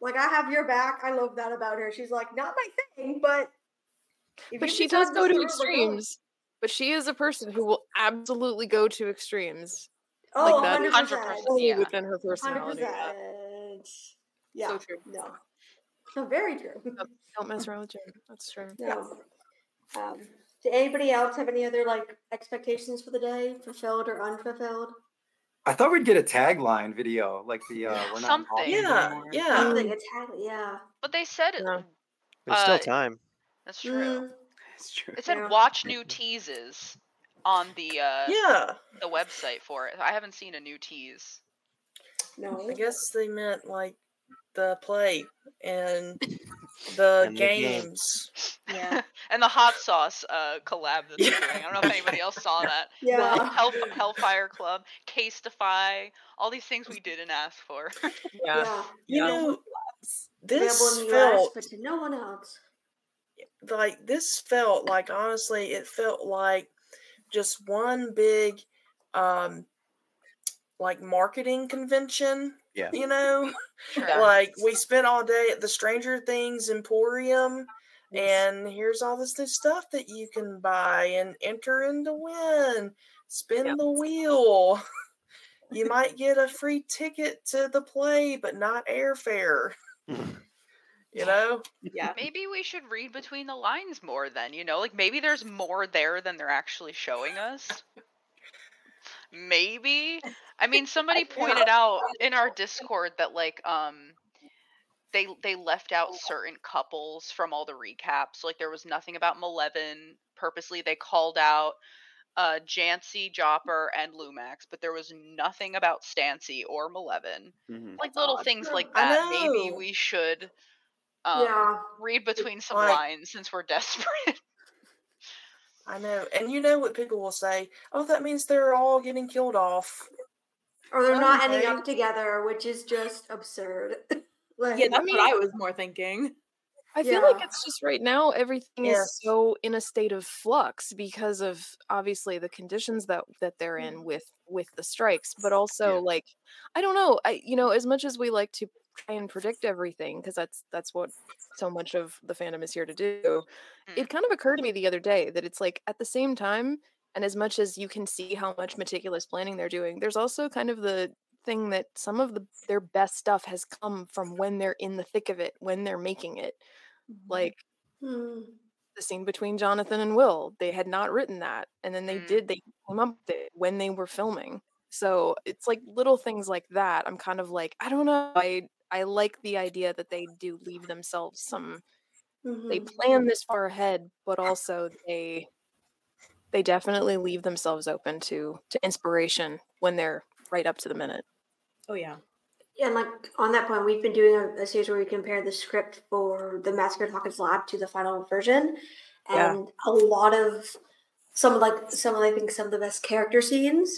Like I have your back." I love that about her. She's like, "Not my thing, but." if But she does go to this route, extremes. But she is a person who will absolutely go to extremes. Oh, Like that. 100%. 100%. Yeah. within her Hundred personality. yeah. percent. Yeah. So true. No. No, very true. Don't mess around with Jim. That's true. No. Um, did anybody else have any other like expectations for the day, fulfilled or unfulfilled? I thought we'd get a tagline video, like the uh, "We're not Something. Yeah, anymore." yeah. Something Italian, yeah. But they said it. Yeah. There's still Uh, time. That's true. Mm, It's true. It said Yeah. watch new teases on the uh Yeah. the website for it. I haven't seen a new tease. no. I guess they meant like the play and the (laughs) And the games. Yeah. (laughs) and the hot sauce uh collab that they're doing. I don't know if anybody else saw that. (laughs) Yeah. Hell, Hellfire Club, Casetify, all these things we didn't ask for. Yeah. Yeah. You Yeah. know, this in the US, felt but to no one else. like this felt like honestly, it felt like just one big um like marketing convention. Yeah. You know, (laughs) Sure. like we spent all day at the Stranger Things Emporium, and here's all this new stuff that you can buy and enter in to win. Spin Yeah. the wheel. (laughs) You might get a free ticket to the play, but not airfare. (laughs) You know? Yeah. Maybe we should read between the lines more then, you know? Like maybe there's more there than they're actually showing us. Maybe. I mean somebody pointed out (laughs) in our Discord that like um they they left out certain couples from all the recaps. Like there was nothing about Maleven. Purposely they called out uh Jancy, Jopper, and Lumax, but there was nothing about Stancy or Maleven. Mhm. Like little odd. things like that. Maybe we should um, yeah. read between some Like- lines since we're (laughs) desperate. I know. And you know what people will say? Oh, that means they're all getting killed off. Or they're not ending Okay. up together, which is just absurd. (laughs) like, Yeah, that's mean- what I was more thinking. I feel like it's just right now everything Yes. is so in a state of flux because of obviously the conditions that that they're in with with the strikes, but also Yeah. like I don't know, I you know as much as we like to try and predict everything because that's that's what so much of the fandom is here to do. Mm. It kind of occurred to me the other day that it's like at the same time and as much as you can see how much meticulous planning they're doing, there's also kind of the thing that some of the their best stuff has come from when they're in the thick of it, when they're making it like Hmm. the scene between Jonathan and Will. They had not written that, and then they Mm. did. They came up with it when they were filming. So it's like little things like that. I'm kind of like, I don't know. I I like the idea that they do leave themselves some they Mhm. plan this far ahead, but also they they definitely leave themselves open to to inspiration when they're right up to the minute. Oh yeah. Yeah, and like on that point, we've been doing a, a series where we compare the script for the Massacre at Hawkins Lab to the final version, Yeah. and a lot of some of like some of I think some of the best character scenes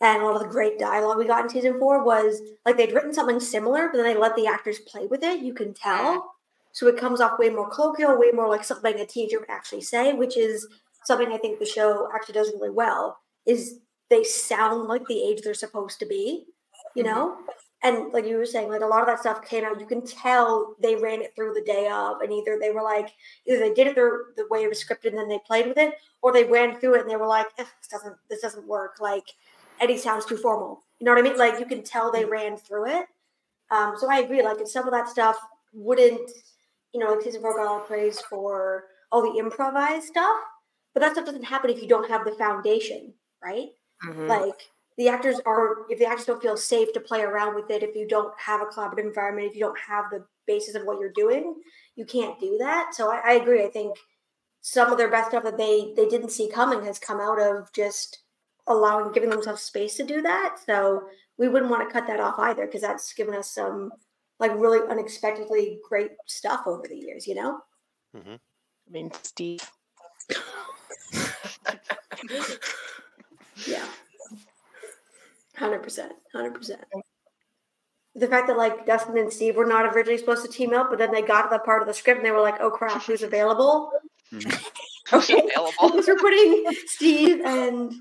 and a lot of the great dialogue we got in season four was like they'd written something similar, but then they let the actors play with it. You can tell, so it comes off way more colloquial, way more like something a teacher would actually say, which is something I think the show actually does really well. Is they sound like the age they're supposed to be, you know? And like you were saying, like a lot of that stuff came out. You can tell they ran it through the day of, and either they were like, either they did it the, the way it was scripted and then they played with it, or they ran through it and they were like, "Eh, this doesn't, this doesn't work. Like Eddie sounds too formal. You know what I mean? Like you can tell they ran through it. Um, so I agree. Like if some of that stuff wouldn't, you know, like season four got all praise for all the improvised stuff, but that stuff doesn't happen if you don't have the foundation, right? Mhm. Like the actors are, if the actors don't feel safe to play around with it, if you don't have a collaborative environment, if you don't have the basis of what you're doing, you can't do that. So I, I agree. I think some of their best stuff that they they didn't see coming has come out of just allowing, giving themselves space to do that. So we wouldn't want to cut that off either because that's given us some like really unexpectedly great stuff over the years. You know. Mm-hmm. I mean, Steve. Yeah. Hundred percent. Hundred percent. The fact that like Dustin and Steve were not originally supposed to team up, but then they got to the part of the script and they were like, "Oh crap, who's available?" (laughs) Who's Okay, available? because we're putting Steve and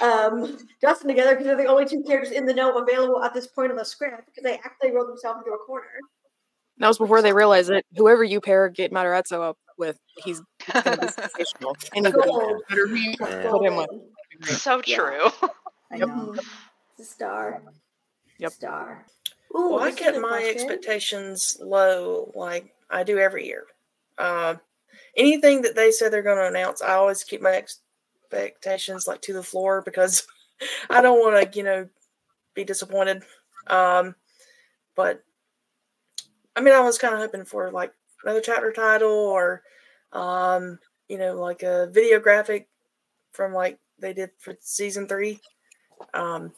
um, Dustin together because they're the only two characters in the know available at this point of the script because they actually wrote themselves into a corner. That was before they realized that whoever you pair get Matarazzo up with, he's gonna be (laughs) sensational. Anybody Gold. better put him with. Golden. So Yeah. true. I Yep. know. The star. Yep. Star. Ooh, Well, I this is a kept my question. expectations low, like I do every year. Uh, anything that they say they're going to announce, I always keep my expectations like to the floor because (laughs) I don't want to, you know, be disappointed. Um, but I mean, I was kind of hoping for like another chapter title or, um, you know, like a video graphic from like they did for season three. Um,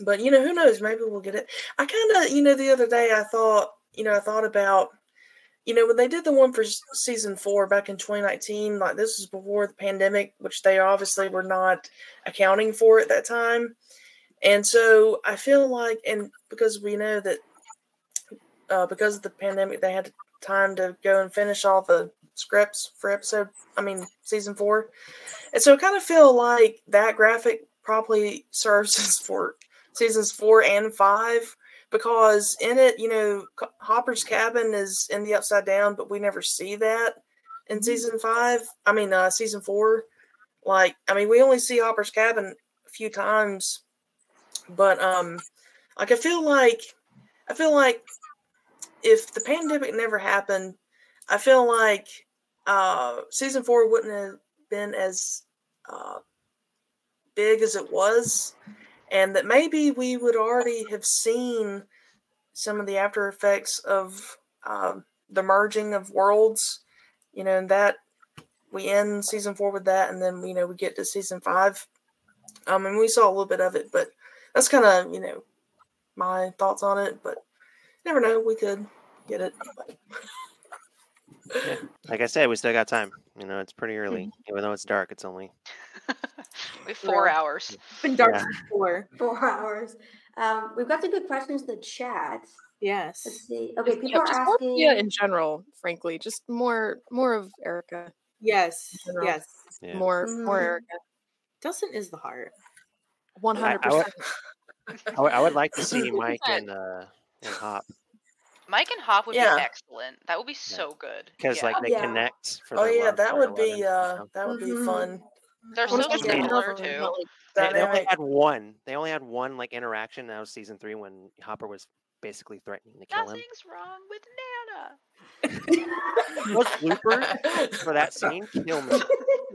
but you know, who knows? Maybe we'll get it. I kind of, you know, the other day I thought, you know, I thought about, you know, when they did the one for season four back in 2019, like this was before the pandemic, which they obviously were not accounting for at that time. And so I feel like, and because we know that uh, because of the pandemic, they had time to go and finish all the scripts for episode, I mean, season four. And so I kind of feel like that graphic probably (laughs) serves as for seasons four and five because in it, you know, Hopper's cabin is in the upside down, but we never see that in season five. I mean, uh, season four. Like, I mean, we only see Hopper's cabin a few times, but um, like I feel like I feel like if the pandemic never happened, I feel like uh, season four wouldn't have been as uh, big as it was, and that maybe we would already have seen some of the after effects of um, the merging of worlds. You know, and that we end season four with that, and then you know we get to season five. Um, and we saw a little bit of it, but that's kind of you know my thoughts on it. But never know, we could get it. Yeah. (laughs) Like I said, we still got time. You know, it's pretty early, Mm-hmm. even though it's dark. It's only (laughs) We have four Yeah. hours. It's been dark Yeah. since four. Four hours. Um, we've got some good questions in the chat. Yes. Let's see. Okay, people Yeah, are asking. Mia in general, frankly. Just more more of Erica. Yes. Yes. yeah. More more Mhm. Erica. Dustin is the heart. One hundred I would- percent. I would, I would like to (laughs) see Mike and uh and Hop Mike and Hop would Yeah. be excellent. That would be so good. because yeah. like they Yeah. connect. For Oh their yeah, love that for would be 11 uh that would be Mhm. fun. they're Well, so especially Yeah. similar Nova, too. not like- They, they only Dynamic. had one. They only had one like interaction. That was season three when Hopper was basically threatening to kill him. Nothing's wrong with Nana. (laughs) Those bloopers for that (laughs) scene kill me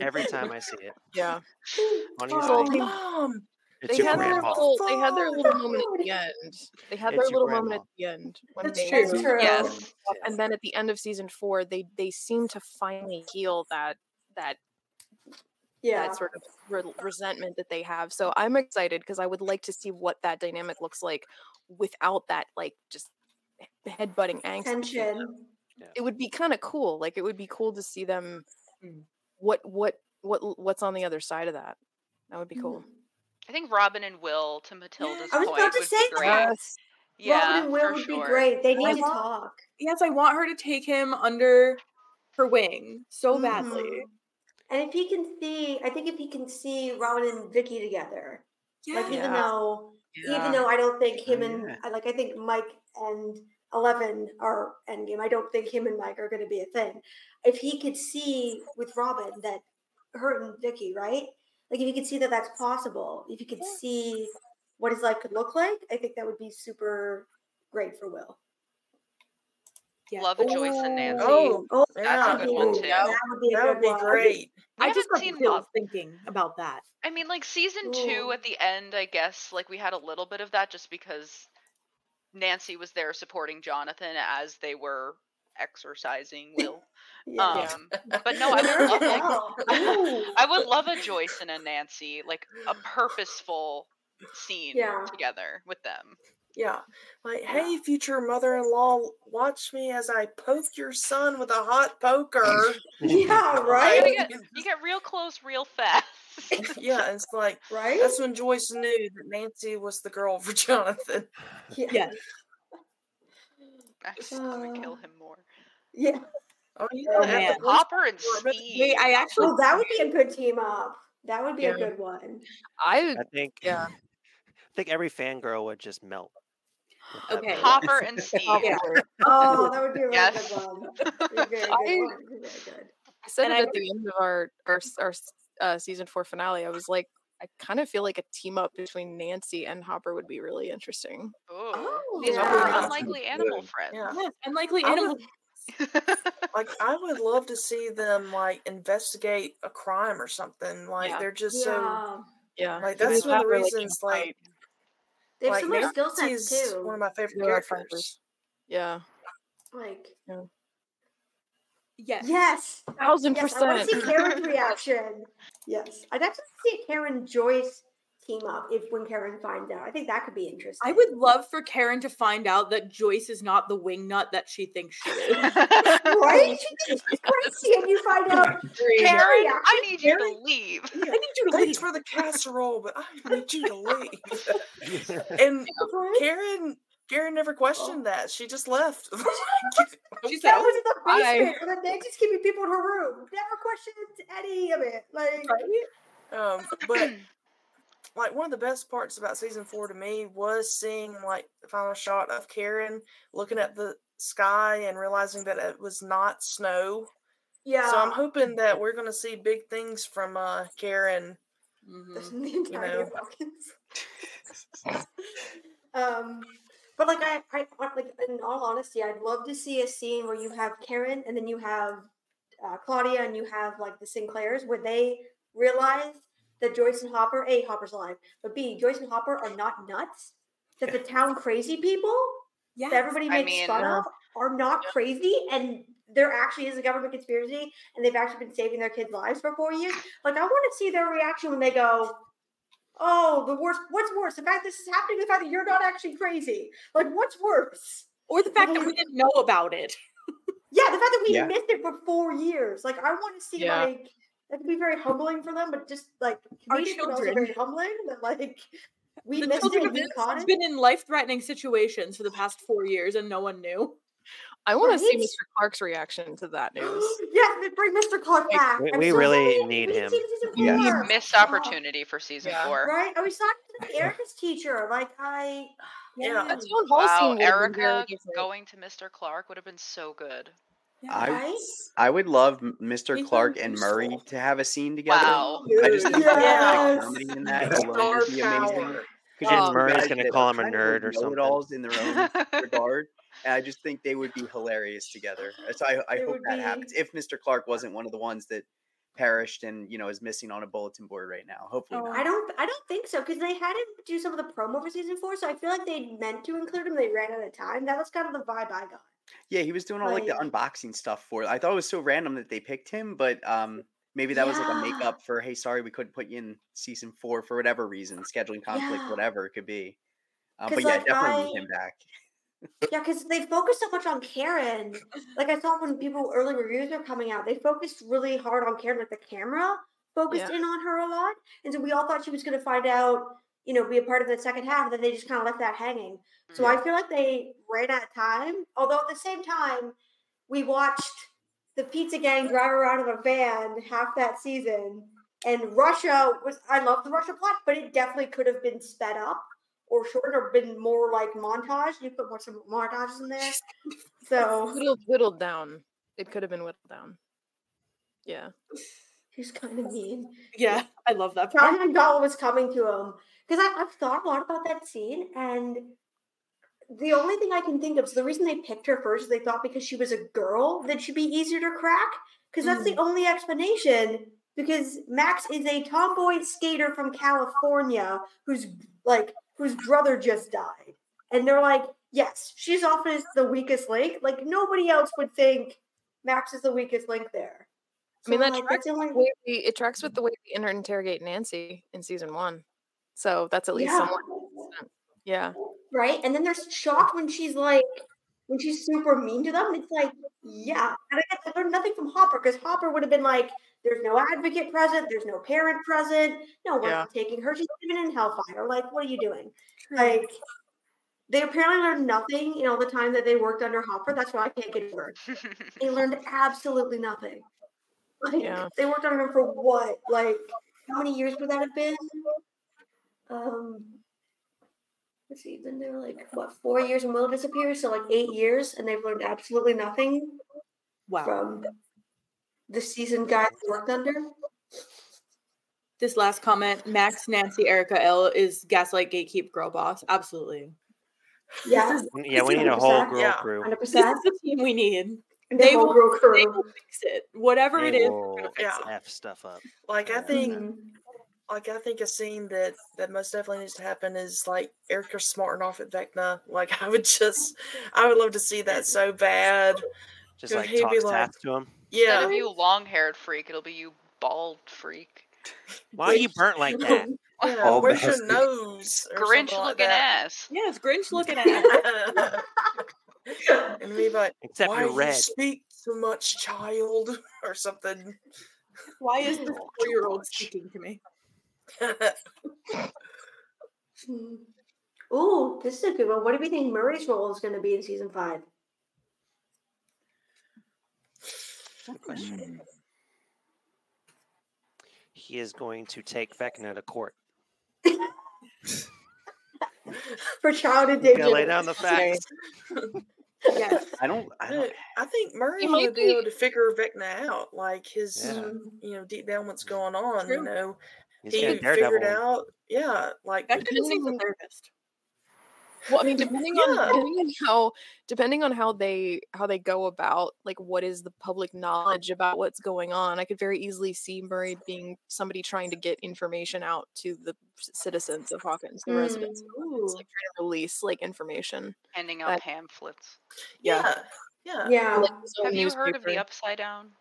every time I see it. Yeah. Funniest Oh, thing. mom! It's they your had their little they had their little moment at the end. They had It's their your little moment at the end when That's they true. True. Yes. and then at the end of season four they they seem to finally heal that that Yeah. that sort of re- resentment that they have so i'm excited because i would like to see what that dynamic looks like without that like just head butting angst between them. Tension. it would be kind of cool like it would be cool to see them Mm. what what what what's on the other side of that that would be cool I think Robin and Will, to Matilda's I was point, about to would say be great. that. Yeah, Robin and Will for would sure. be great. They need I to want- talk. Yes, I want her to take him under her wing so badly. Mhm. And if he can see, I think if he can see Robin and Vicky together, like even Yeah. though, Yeah. even though I don't think him and yeah. I like, I think Mike and Eleven are endgame. I don't think him and Mike are going to be a thing. If he could see with Robin that her and Vicky, right? Like if you could see that that's possible, if you could see what his life could look like, I think that would be super great for Will. Yeah. Love a Joyce and Nancy. Oh, Oh, That's yeah. a good one too. That would be That would be great. We I just haven't got seen chills thinking about that. I mean, like season two Ooh. at the end, I guess, like we had a little bit of that just because Nancy was there supporting Jonathan as they were exorcising Will. Yeah. Um, but no, I would love like I would love a Joyce and a Nancy, like a purposeful scene Yeah. together with them. Yeah. Like, hey, future mother in law, watch me as I poke your son with a hot poker. (laughs) Yeah, (laughs) You, right? get, you get real close real fast. yeah, it's like, Right? that's when Joyce knew that Nancy was the girl for (laughs) Jonathan. Yeah. Yes. I just want to kill him more. Yeah. Oh, yeah. Oh, at the man. Hopper and but- Steve. Wait, I actually Oh, that would be a good team up. That would be a good one. i I think. Yeah. I think every fangirl would just melt. Okay. Hopper and (laughs) Steve. Yeah. Oh, that would be a really Yes. good one. That'd (laughs) be a very good I- one. That'd very good. I said And it I at the end of our our, our uh, season four finale. I was like, I kind of feel like a team up between Nancy and Hopper would be really interesting. Ooh. Oh, These yeah. are unlikely animal friends. Yeah. Yes, unlikely animal. Would, (laughs) like, I would love to see them, like, investigate a crime or something. Like, Yeah. they're just so. Yeah. Yeah, Like, that's one of the reasons, insight. like, They have like similar skill Nancy sets is too. one of my favorite They are characters. yeah, Like, Yes. yes. thousand Yes, I want to see percent. Karen's (laughs) reaction. Yes. I'd actually see Karen Joyce team up if when Karen finds out. I think that could be interesting. I would love for Karen to find out that Joyce is not the wingnut that she thinks she is. (laughs) Right? She thinks she's crazy, and you find out. (laughs) Karen, I reaction, need you Karen? to leave. (laughs) I need you to Thanks leave. for the casserole, but I need you to leave. and Right? Karen, Karen never questioned that. She just left. She That said, was in the Bye. basement, and then Nancy's keeping people in her room. Never questioned any of it. Like, um, but (clears throat) like one of the best parts about season four to me was seeing like the final shot of Karen looking at the sky and realizing that it was not snow. yeah. So I'm hoping that we're going to see big things from uh, Karen. Mhm. (laughs) the entire know. Falcons. um, but like I, I, I- like in all honesty, I'd love to see a scene where you have Karen and then you have uh, Claudia and you have like the Sinclairs where they realize that Joyce and Hopper, a Hopper's alive, but b Joyce and Hopper are not nuts. That the town crazy people Yes. that everybody I makes mean- fun of are not crazy and there actually is a government conspiracy and they've actually been saving their kids' lives for four years. Like I want to see their reaction when they go, Oh, the worst what's worse? The fact this is happening, the fact that you're not actually crazy. Like what's worse? Or the fact that we didn't know about it. Yeah, the fact that we Yeah. missed it for four years. Like I want to see Yeah. like that could be very humbling for them, but just like Our comedic, but also children. very humbling that like (laughs) we the missed it children and of we this caught has it. been in life-threatening situations for the past four years, and no one knew. I want to see Mr. Clark's reaction to that (gasps) news. yes, bring Mr. Clark back. we- we so really sorry. need him. see it Yeah. Missed opportunity for season Yeah. four. Right? I was talking to the (laughs) Erica's teacher. Like I Yeah. That town hall Wow, scene would have been very Erica going to Mr. Clark would have been so good. I Right? I would love Mr. He's Clark and Murray useful. to have a scene together. Wow. I just think Yes. the comedy in that (laughs) alone would be amazing. Because Oh. Murray's gonna call him a nerd or something. know-it-alls in their own (laughs) regard. And I just think they would be hilarious together. So I, I It hope that be- happens. If Mr. Clark wasn't one of the ones that perished and you know is missing on a bulletin board right now. Hopefully, Oh. not. I don't. I don't think so because they had him do some of the promo for season four, so I feel like they meant to include him. They ran out of time. That was kind of the vibe I got. Yeah, he was doing all like the unboxing stuff for. it. I thought it was so random that they picked him, but um, maybe that was like a Yeah. makeup for hey, sorry we couldn't put you in season four for whatever reason, scheduling conflict, Yeah. whatever it could be. Um, but yeah, like, definitely need I- him back. Yeah, because they focused so much on Karen. Like I saw when people early reviews were coming out, they focused really hard on Karen. Like the camera focused Yeah. in on her a lot, and so we all thought she was going to find out, you know, be a part of the second half. Then they just kind of left that hanging. So I feel like they ran out of time. Although at the same time, we watched the Pizza Gang drive around in a van half that season, and Russia was. I love the Russia plot, but it definitely could have been sped up or shortened or been more like montage. You put more some montages in there. (laughs) So Whittled, whittled down. It could have been whittled down. Yeah. He's kind of (laughs) mean. Yeah, I love that part. John McDowell was coming to him because I've thought a lot about that scene, and the only thing I can think of is the reason they picked her first is they thought because she was a girl that she'd be easier to crack. Because that's the mm. only explanation. Because Max is a tomboy skater from California who's like whose brother just died, and they're like, yes, she's often the weakest link. Like nobody else would think Max is the weakest link there. I mean, So, that like, tracks that's only- the way we, it tracks with the way we inter- interrogate Nancy in season one. So that's at least Yeah. consistent. Yeah. right? And then there's shocked when she's like, when she's super mean to them. It's like, yeah. And I guess I learned nothing from Hopper because Hopper would have been like, there's no advocate present, there's no parent present, no one's Yeah. taking her. She's even in Hellfire. Like, what are you doing? Like, they apparently learned nothing in all the time that they worked under Hopper. That's why I can't get it. They learned absolutely nothing. Like, Yeah. they worked under him for what? Like, how many years would that have been? Um, let's see, then they're like what four years and Will disappears, so like eight years, and they've learned absolutely nothing Wow. from the seasoned guy they worked under. This last comment, Max, Nancy, Erica, El is gaslight gatekeep girl boss. Absolutely. Yeah, Yeah, we need a whole 100%, girl yeah, crew. hundred This percent. is the team we need. The They whole will, girl they will fix it. Whatever it They is, we're gonna will fix Yeah. F stuff up. Like I Yeah. think, Mhm. like I think a scene that that most definitely needs to happen is like Erica smarting off at Vecna. Like I would just, I would love to see that so bad. Just Could like he talk be like- to him. Instead Yeah, of you long haired freak, it'll be you bald freak. Why are you burnt like that? (laughs) yeah. All Where's your nose? Grinch something like looking that. ass. Yes, Grinch looking (laughs) at. (laughs) and be like, Except why you're you speak so much, child, (laughs) or something. Why is this (laughs) four-year-old speaking to me? (laughs) Ooh, this is a good one. What do we think Murray's role is going to be in season five? Good question. He is going to take Vecna to court. For child He's gonna addiction. lay down the facts. Yes. (laughs) I don't. I don't. I think Murray He would might be be- able to figure Vecna out, like his, Yeah. Um, you know, deep down what's going on. You know, He's he figured out, yeah, like That could be a Depending- therapist. Well, I mean, depending (laughs) on depending on how depending on how they how they go about like what is the public knowledge about what's going on, I could very easily see Murray being somebody trying to get information out to the citizens of Hawkins, the residents. of Hawkins, Ooh. like trying to release like information. Handing out That- pamphlets. yeah, yeah. Yeah. Like his Have you heard of the. Upside Down?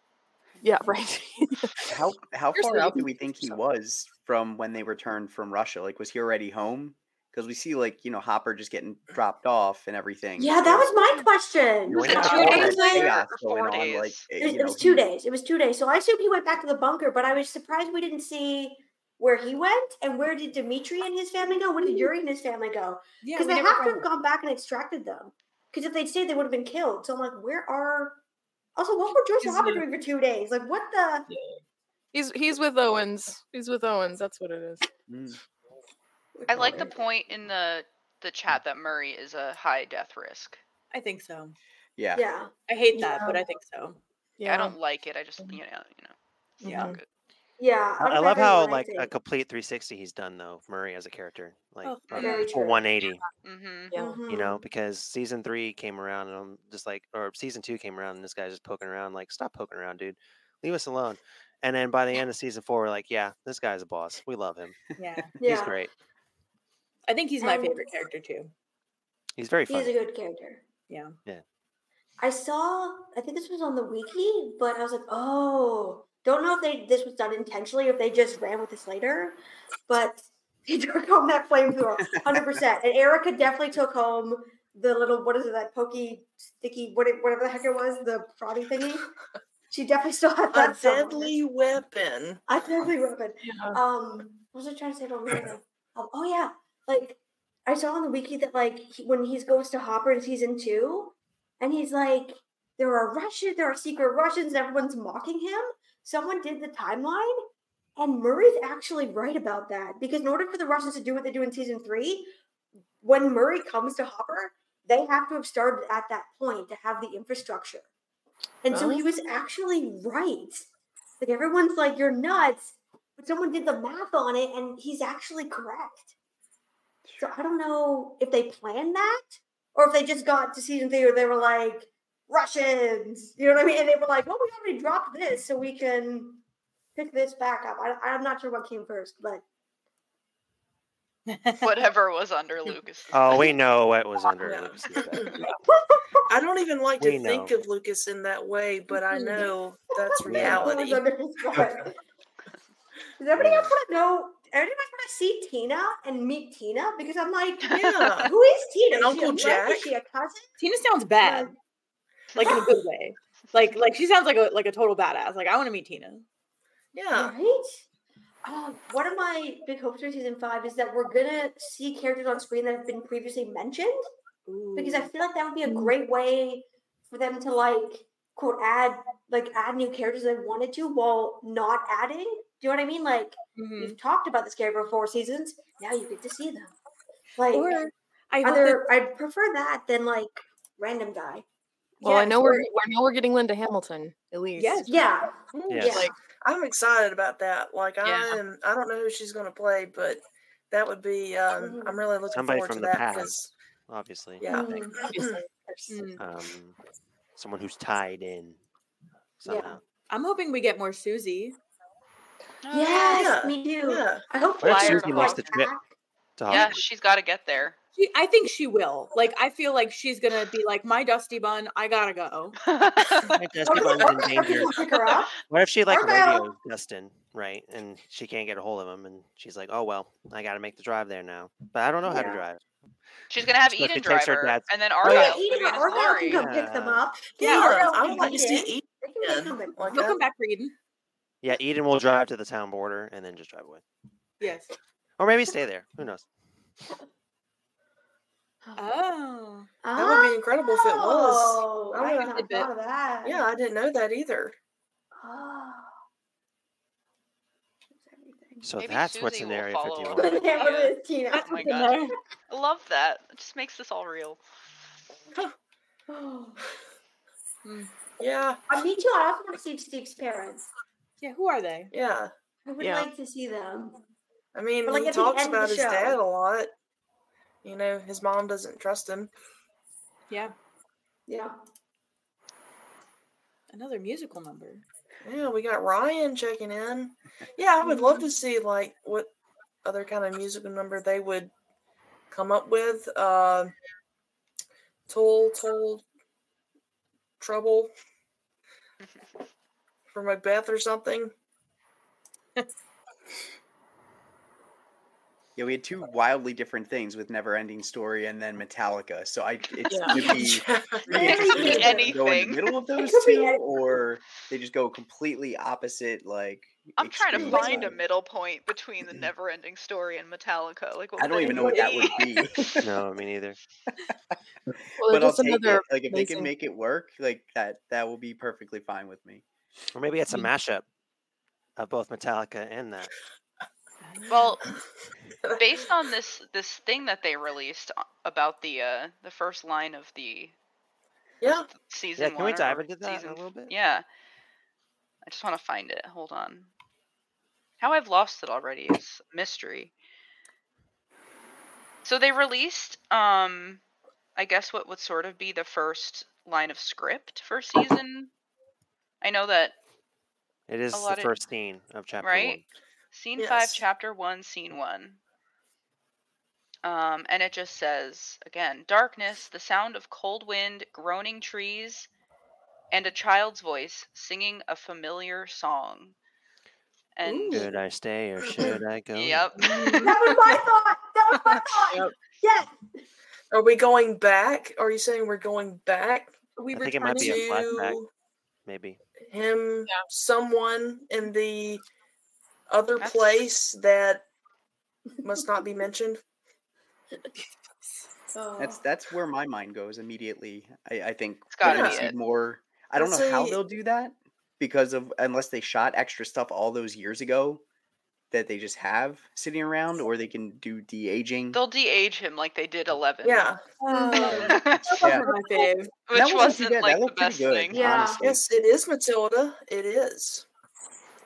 Yeah, right. (laughs) How how Seriously, far out do we think he was from when they returned from Russia? Like, was he already home? Because we see like you know Hopper just getting dropped off and everything. Yeah, that was my question. You Was it two days later chaos or on, like It, eh, was- know, two he- days. It was two days. So I assume he went back to the bunker, but I was surprised we didn't see where he went and where did Dimitri and his family go? Where did Yuri and his family go? Yeah, Because we they have to have gone back and extracted them. Because if they'd stayed, they would have been killed. So I'm like, where are? Also, what were George and Hopper doing for two days? Like, what the? He's he's with Owens. He's with Owens. That's what it is. Mm. I like the point in the the chat that Murray is a high death risk. I think so. Yeah. Yeah. I hate that, but I think so. Yeah, I don't like it. I just you know you know. Yeah. good. Yeah. I, out I love how like a complete 360 he's done though, Murray as a character, like Oh, a very full true. 180. Mm-hmm. Yeah. Mhm. You know, because season three came around and I'm just like, or season two came around and this guy's just poking around. Like, stop poking around, dude. leave us alone. And then by the end of season four, we're like, yeah, this guy's a boss. We love him. Yeah. He's Yeah. great. I think he's my And- favorite character too. He's very He's a good character. Yeah. Yeah. I saw, I think this was on the wiki, but I was like, oh, don't know if they this was done intentionally or if they just ran with this later, but (laughs) he took home that flamethrower, hundred percent. And Erica definitely took home the little what is it that pokey sticky what whatever the heck it was the frotty thingy. She definitely still had A that. somewhere. deadly weapon. I deadly weapon. Yeah. Um, what was I trying to say about Miranda? Um, oh yeah, like I saw on the wiki that like he, when he goes to Hopper in season two, and he's like, there are Russians, there are secret Russians, and everyone's mocking him. Someone did the timeline, and Murray's actually right about that because in order for the Russians to do what they do in season three, when Murray comes to Hopper, they have to have started at that point to have the infrastructure. And so he oh. was actually right. Like everyone's like, you're nuts, but someone did the math on it and he's actually correct. So I don't know if they planned that or if they just got to season three or they were like, Russians, you know what I mean? And they were like, well, we already dropped this so we can pick this back up. I, I'm not sure what came first, but (laughs) Whatever was under (laughs) Lucas. Oh, we know what was under Yeah. Lucas's bed. (laughs) I don't even like to We think of Lucas in that way, but I mm-hmm. know that's reality. Does everybody else want to know? Everybody want to see Tina and meet Tina? Because I'm like, (laughs) Yeah. who is Tina? And Is Uncle friend? Is she a cousin? Tina sounds bad, like in a good way. Like like she sounds like a like a total badass. Like I want to meet Tina. Yeah. Right? Um, one of my big hopes for season five is that we're gonna see characters on screen that have been previously mentioned because I feel like that would be a great way for them to like quote add like add new characters they wanted to while not adding. Do you know what I mean? Like Mhm. we've talked about this character for four seasons. Now you get to see them. Like Or I hope either I'd prefer that than like random guy. Well, I know we're or- I know we're getting Linda Hamilton at least. Yes. Yeah. Yes. Yeah. Like I'm excited about that. Like I'm I don't know who she's gonna play, but that would be um I'm really looking Somebody forward from to the that past. because Obviously. yeah. Mhm. Obviously, of course. mm, Um, someone who's tied in somehow. I'm hoping we get more Susie. Yes, Yeah, me too. Yeah. I hope What if Susie go makes the trip? To Yeah, Hollywood. she's got to get there. She, I think she will. Like I feel like she's gonna be like my dusty bun. I gotta go. (laughs) Right, Dusty Or- Bun's in (laughs) danger. pick her up. What if she like Or Val. radios Dustin, right? And she can't get a hold of him, and she's like, "Oh well, I got to make the drive there now." But I don't know how to drive. She's gonna have So if Eden it takes her driver, dad's- and then Oh yeah, Eden be Argyle can come pick them up. Yeah, Argyle I can would like to see in. Eden. They can make them pick Like them He'll come back for Eden. Yeah, Eden will drive to the town border and then just drive away, Yes. or maybe stay there. Who knows? Oh. That would be incredible if it was. Oh, I I would had have not thought of that. Yeah, I didn't know that either. Oh. So Maybe that's what's Susie in Area 51. (laughs) Yeah, what Yeah. Oh my god, I love that. It just makes this all real. Oh. (gasps) Yeah, Uh, me too. I also want to see Steve's parents. Yeah. Who are they? yeah. I would Yeah. like to see them. I mean, like, he talks about his show- dad a lot. You know, his mom doesn't trust him. Yeah. Yeah. Another musical number. Yeah, we got Ryan checking in. Yeah, I would love to see like what other kind of musical number they would come up with. Uh, Toll, Toll, Trouble (laughs) for Macbeth or something. (laughs) Yeah, we had two wildly different things with Never Ending Story and then Metallica. So I it's Yeah. gonna be (laughs) Yeah. pretty interesting if they go in the middle of those two, or they just go completely opposite. Like I'm trying to extremes. find a middle point between the never-ending story and Metallica. Like, what I don't even know what that would be? be. (laughs) No, me neither. Well, but I'll there's take another it. Like if they can make it work, like that, that will be perfectly fine with me. Or maybe it's a Mm. mashup of both Metallica and that. well, (laughs) based on this this thing that they released about the uh the first line of the Yeah, season Yeah, can we dive into that a little bit? Yeah. I just want to find it. Hold on. How I've lost it already is mystery. So they released um I guess what would sort of be the first line of script for season. I know that It is the lot of- first scene of chapter right? one. Scene five, chapter one, scene one. Um, and it just says again, darkness, the sound of cold wind, groaning trees, and a child's voice singing a familiar song. And Should I stay or should I go? yep, (laughs) That (laughs) was my thought. That was my thought. Yes. Are we going back? Are you saying we're going back We I think it might be a flashback, to maybe. Him, someone in the other That's- place that must not be mentioned? Oh. (laughs) That's that's where my mind goes immediately. I, I think It's gotta be see it. more. I don't Let's know how they'll do that because of unless they shot extra stuff all those years ago that they just have sitting around, or they can do de aging. they'll de-age him like they did Eleven. Yeah. Oh, (laughs) Yeah. my fave. which That wasn't wasn't bad. That like the best good, thing. Yeah. honestly. Yes, it is Matilda. It is.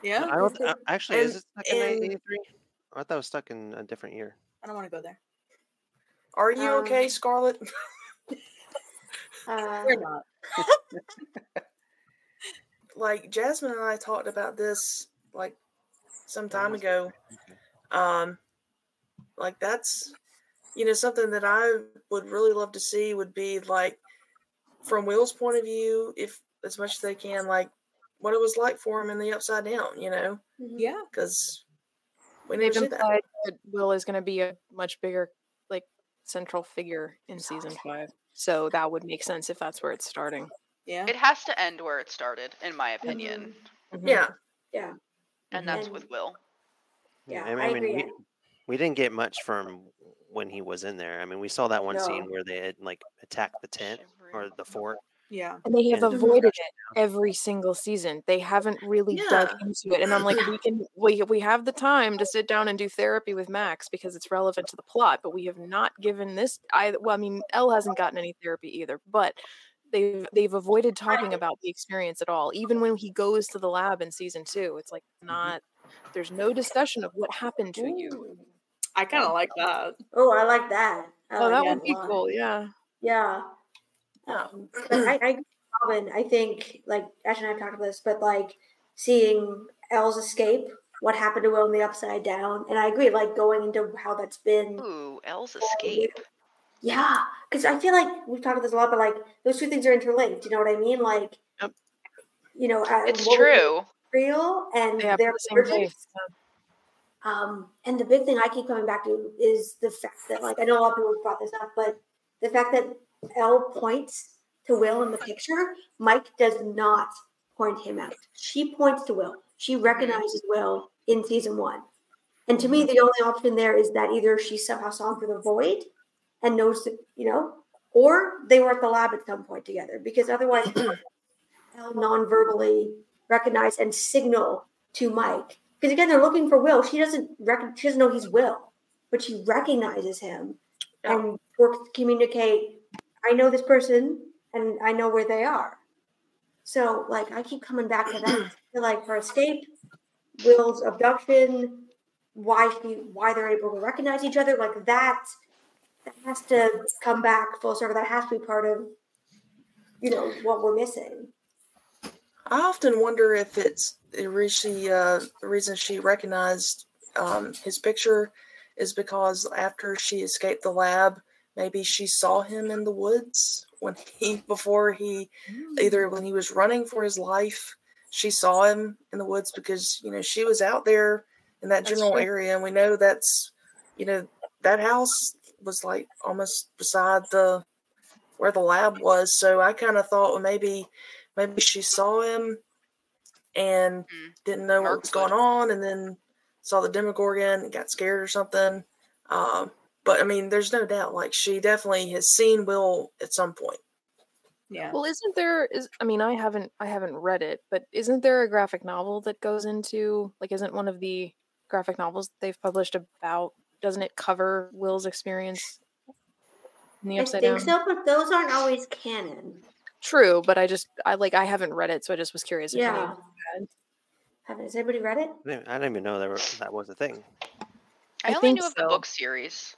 Yeah, I don't. Uh, actually, is And- it stuck in and- eighty three? I thought it was stuck in a different year. I don't want to go there. Are you Um, okay, Scarlett? (laughs) Uh, We're not. like Jasmin and I talked about this like some time ago. Um, like that's you know something that I would really love to see would be like from Will's point of view, if as much as they can, like what it was like for him in the Upside Down. You know, Yeah. because we They've never that. implied that Will is going to be a much bigger, like, central figure in season five. So that would make sense if that's where it's starting. Yeah. It has to end where it started, in my opinion, Mhm. Yeah, yeah. And that's And- with Will. Yeah, I I mean, agree. we, we didn't get much from when he was in there. I mean, we saw that one scene where they had like attacked the tent or the fort. Yeah. And they have And- mm-hmm. avoided it (laughs) every single season. They haven't really dug into it. And I'm like, we (laughs) can we we have the time to sit down and do therapy with Max because it's relevant to the plot, but we have not given this I well, I mean, El hasn't gotten any therapy either, but they've they've avoided talking about the experience at all. Even when he goes to the lab in season two, it's like not there's no discussion of what happened to you. I kind of like that. Oh, I like that. I Oh, like that would be lot. cool, yeah. Yeah. Um, I, I Robin. I think like Ash and I have talked about this, but like seeing El's escape, what happened to Will in the Upside Down, and I agree. Like going into how that's been. Ooh, El's escape. Yeah, because I feel like we've talked about this a lot, but like those two things are interlinked. You know what I mean? Like, Yep. you know, uh, It's true. Real and happen their the. Um, and the big thing I keep coming back to is the fact that, like, I know a lot of people have brought this up, but the fact that El points to Will in the picture, Mike does not point him out. She points to Will. She recognizes Will in season one. And to me, the only option there is that either she somehow saw him through the void and knows, you know, or they were at the lab at some point together. Because otherwise, (clears throat) El non-verbally recognize and signal to Mike. Because again, they're looking for Will. She doesn't rec- she doesn't know he's Will, but she recognizes him Yeah. and works to communicate. I know this person, and I know where they are. So, like, I keep coming back to that. (clears throat) Like her escape, Will's abduction, why she, why they're able to recognize each other, like that has to come back full circle. That has to be part of, you know, what we're missing. I often wonder if it's the re- she, uh, the reason she recognized um, his picture is because after she escaped the lab, maybe she saw him in the woods when he before he either when he was running for his life, she saw him in the woods because you know she was out there in that That's general true. area, and we know that's you know that house was like almost beside the where the lab was. So I kind of thought, well, maybe maybe she saw him and Mm. didn't know what was going on, and then saw the Demogorgon and got scared or something. Um, but I mean, there's no doubt, like she definitely has seen Will at some point. Yeah. Well, isn't there is I mean, I haven't I haven't read it, but isn't there a graphic novel that goes into like isn't one of the graphic novels they've published about doesn't it cover Will's experience in the I upside think down? so, but those aren't always canon. True, but I just I like I haven't read it, so I just was curious if Yeah. of you had. Have, has anybody read it? I didn't, I didn't even know that, were, that was a thing. I, I only think knew of the so. book series.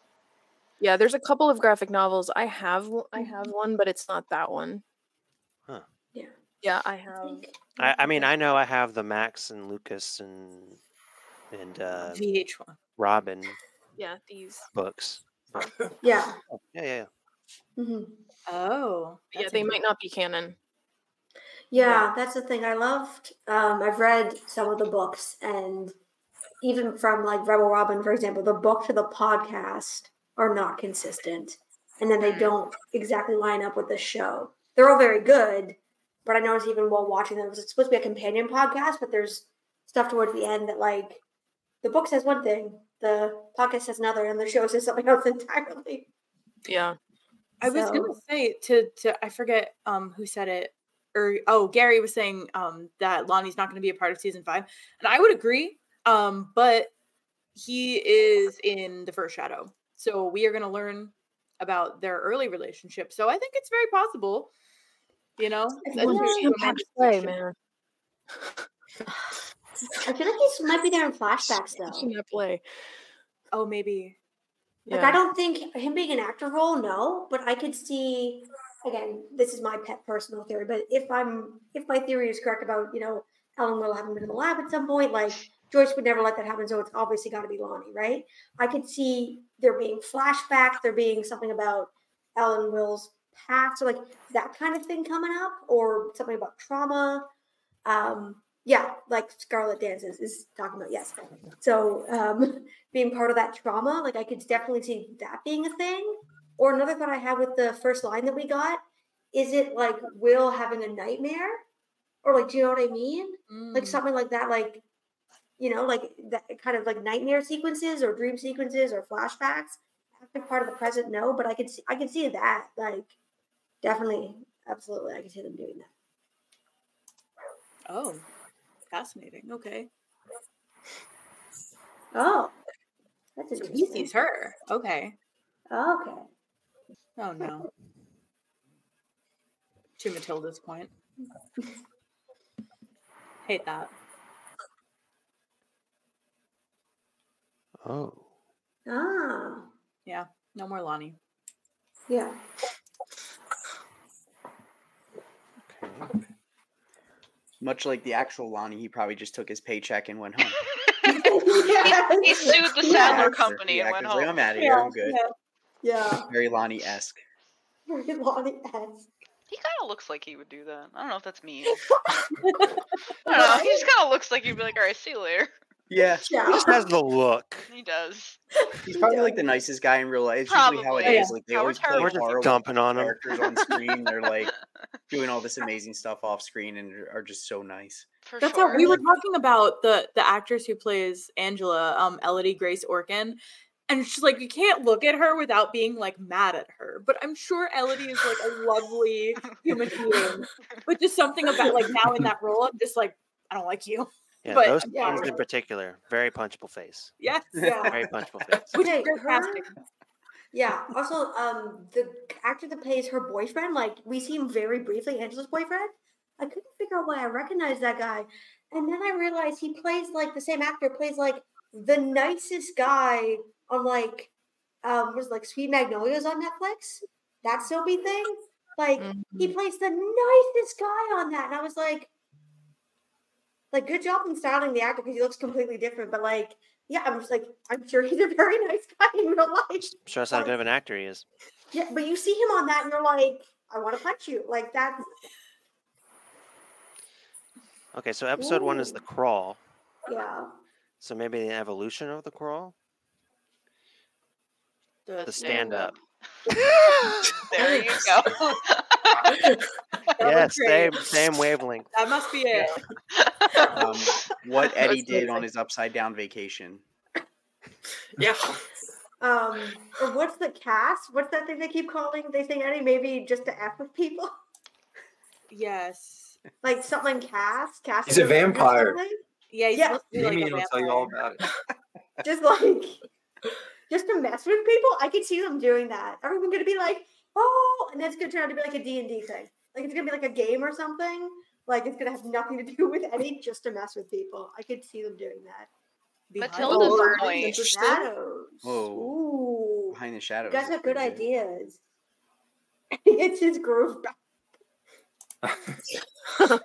Yeah, there's a couple of graphic novels. I have w- I have one, but it's not that one. Huh. Yeah. Yeah, I have I, I mean, I know I have the Max and Lucas and and uh, VH1. Robin Yeah, these. books. Yeah. Oh, yeah, yeah, yeah. hmm Oh, Yeah, they might not be canon. Yeah, that's the thing. I loved. Um, I've read some of the books, and even from like Rebel Robin, for example, the book to the podcast are not consistent, and then they Mm. don't exactly line up with the show. They're all very good, but I noticed even while watching them, it was it's supposed to be a companion podcast, but there's stuff towards the end that like the book says one thing, the podcast says another, and the show says something (laughs) else entirely. Yeah. I was gonna say to to I forget um who said it or oh Gary was saying um that Lonnie's not gonna be a part of season five, and I would agree. Um, but he is in the first shadow, so we are gonna learn about their early relationship. So I think it's very possible. You know, It's that wonder there's if romantic play, man. (laughs) I feel like he might be there in flashbacks though. Watching that play. Oh, maybe. Like Yeah. I don't think him being an actor role, no, but I could see again, this is my pet personal theory, but if I'm if my theory is correct about, you know, Ellen will having been in the lab at some point, like Joyce would never let that happen, so it's obviously gotta be Lonnie, right? I could see there being flashbacks, there being something about Ellen Will's past, or like that kind of thing coming up, or something about trauma. Um yeah, like Scarlet Dances is talking about, yes. So um (laughs) being part of that trauma, like I could definitely see that being a thing. Or another thought I had with the first line that we got, is it like Will having a nightmare? Or like, do you know what I mean? Like Mm. something like that, like you know, like that kind of like nightmare sequences or dream sequences or flashbacks. Active part of the present, no, but I could see I could see that. Like definitely, absolutely, I could see them doing that. Oh, fascinating. Okay. Oh, that's So he sees her. Okay. Okay. Oh no. To Matilda's point. Hate that. Oh, Ah, Yeah. No more Lonnie. yeah. okay. Much like the actual Lonnie, he probably just took his paycheck and went home. he, (laughs) he sued the Yeah, Sadler actor. Company The and went actor's like, home. I'm out of here. I'm good. Yeah. Very Lonnie esque. Very Lonnie esque. He kind of looks like he would do that. I don't know if that's mean. (laughs) (laughs) I don't know. He just kind of looks like he'd be like, "All right, see you later." Yeah. He just has the look. He does. He's probably like the nicest guy in real life. It's usually how it Probably. is. Like they Howard always play Howard. We're just horrible dumping on him. characters on screen. They're like doing all this amazing stuff off screen and are just so nice. For That's sure. how we were talking about the the actress who plays Angela, um, Elodie Grace Orkin. And she's like, you can't look at her without being like mad at her. But I'm sure Elodie is like a lovely human being. But just something about like now in that (laughs) role, I'm just like, I don't like you. Yeah, But- those yeah. scenes in particular, very punchable face. Yes. Yeah. Very punchable (laughs) face. Which Okay, is great her- casting. Yeah. Also, um, the actor that plays her boyfriend, like we see him very briefly, Angela's boyfriend. I couldn't figure out why I recognized that guy, and then I realized he plays like the same actor plays like the nicest guy on like um was like Sweet Magnolias on Netflix. That soapy thing. Like he Mhm. plays the nicest guy on that, and I was like, like good job in styling the actor because he looks completely different. But like, yeah, I'm just like, I'm sure he's a very (laughs) nice guy in real life. Shows how good of an actor he is. Yeah, but you see him on that, and you're like, I want to punch you. Like that's Okay, so episode one is the crawl. yeah. So maybe the evolution of the crawl. The The stand up. (laughs) there you go. (laughs) (laughs) Yes, same same wavelength. That must be it. Um, what (laughs) Eddie That's did on his upside down vacation. Yeah. (laughs) Um, or what's the cast? What's that thing they keep calling? They say Eddie maybe just to f with people, Yes. like something cast. Cast. He's a vampire. Yeah, he's Yeah. Like Damien will tell you all about it. just like just to mess with people. I could see them doing that. Everyone gonna be like, oh, and that's gonna turn out to be like a D and D thing. Like it's gonna be like a game or something. Like it's gonna have nothing to do (laughs) with any, just to mess with people. I could see them doing that. Behind Matilda's the Oh, curtain. point. interesting. Shadows. Whoa. Ooh. Behind the You shadows. guys is have good pretty ideas. (laughs) it's his groove back. (laughs)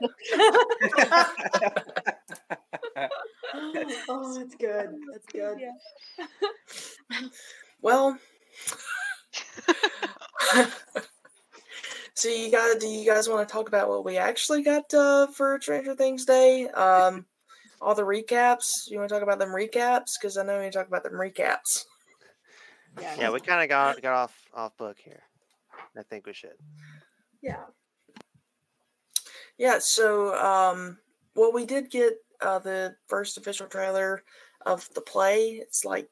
oh, that's good. That's good. Well, (laughs) so you got? Do you guys want to talk about what we actually got uh, for Stranger Things Day? Um, all the recaps. You want to talk about them recaps? Because I know you talk about them recaps. Yeah, yeah we kind of got got off off book here. I think we should. Yeah. Yeah. So, um, well, we did get uh, the first official trailer of the play. It's like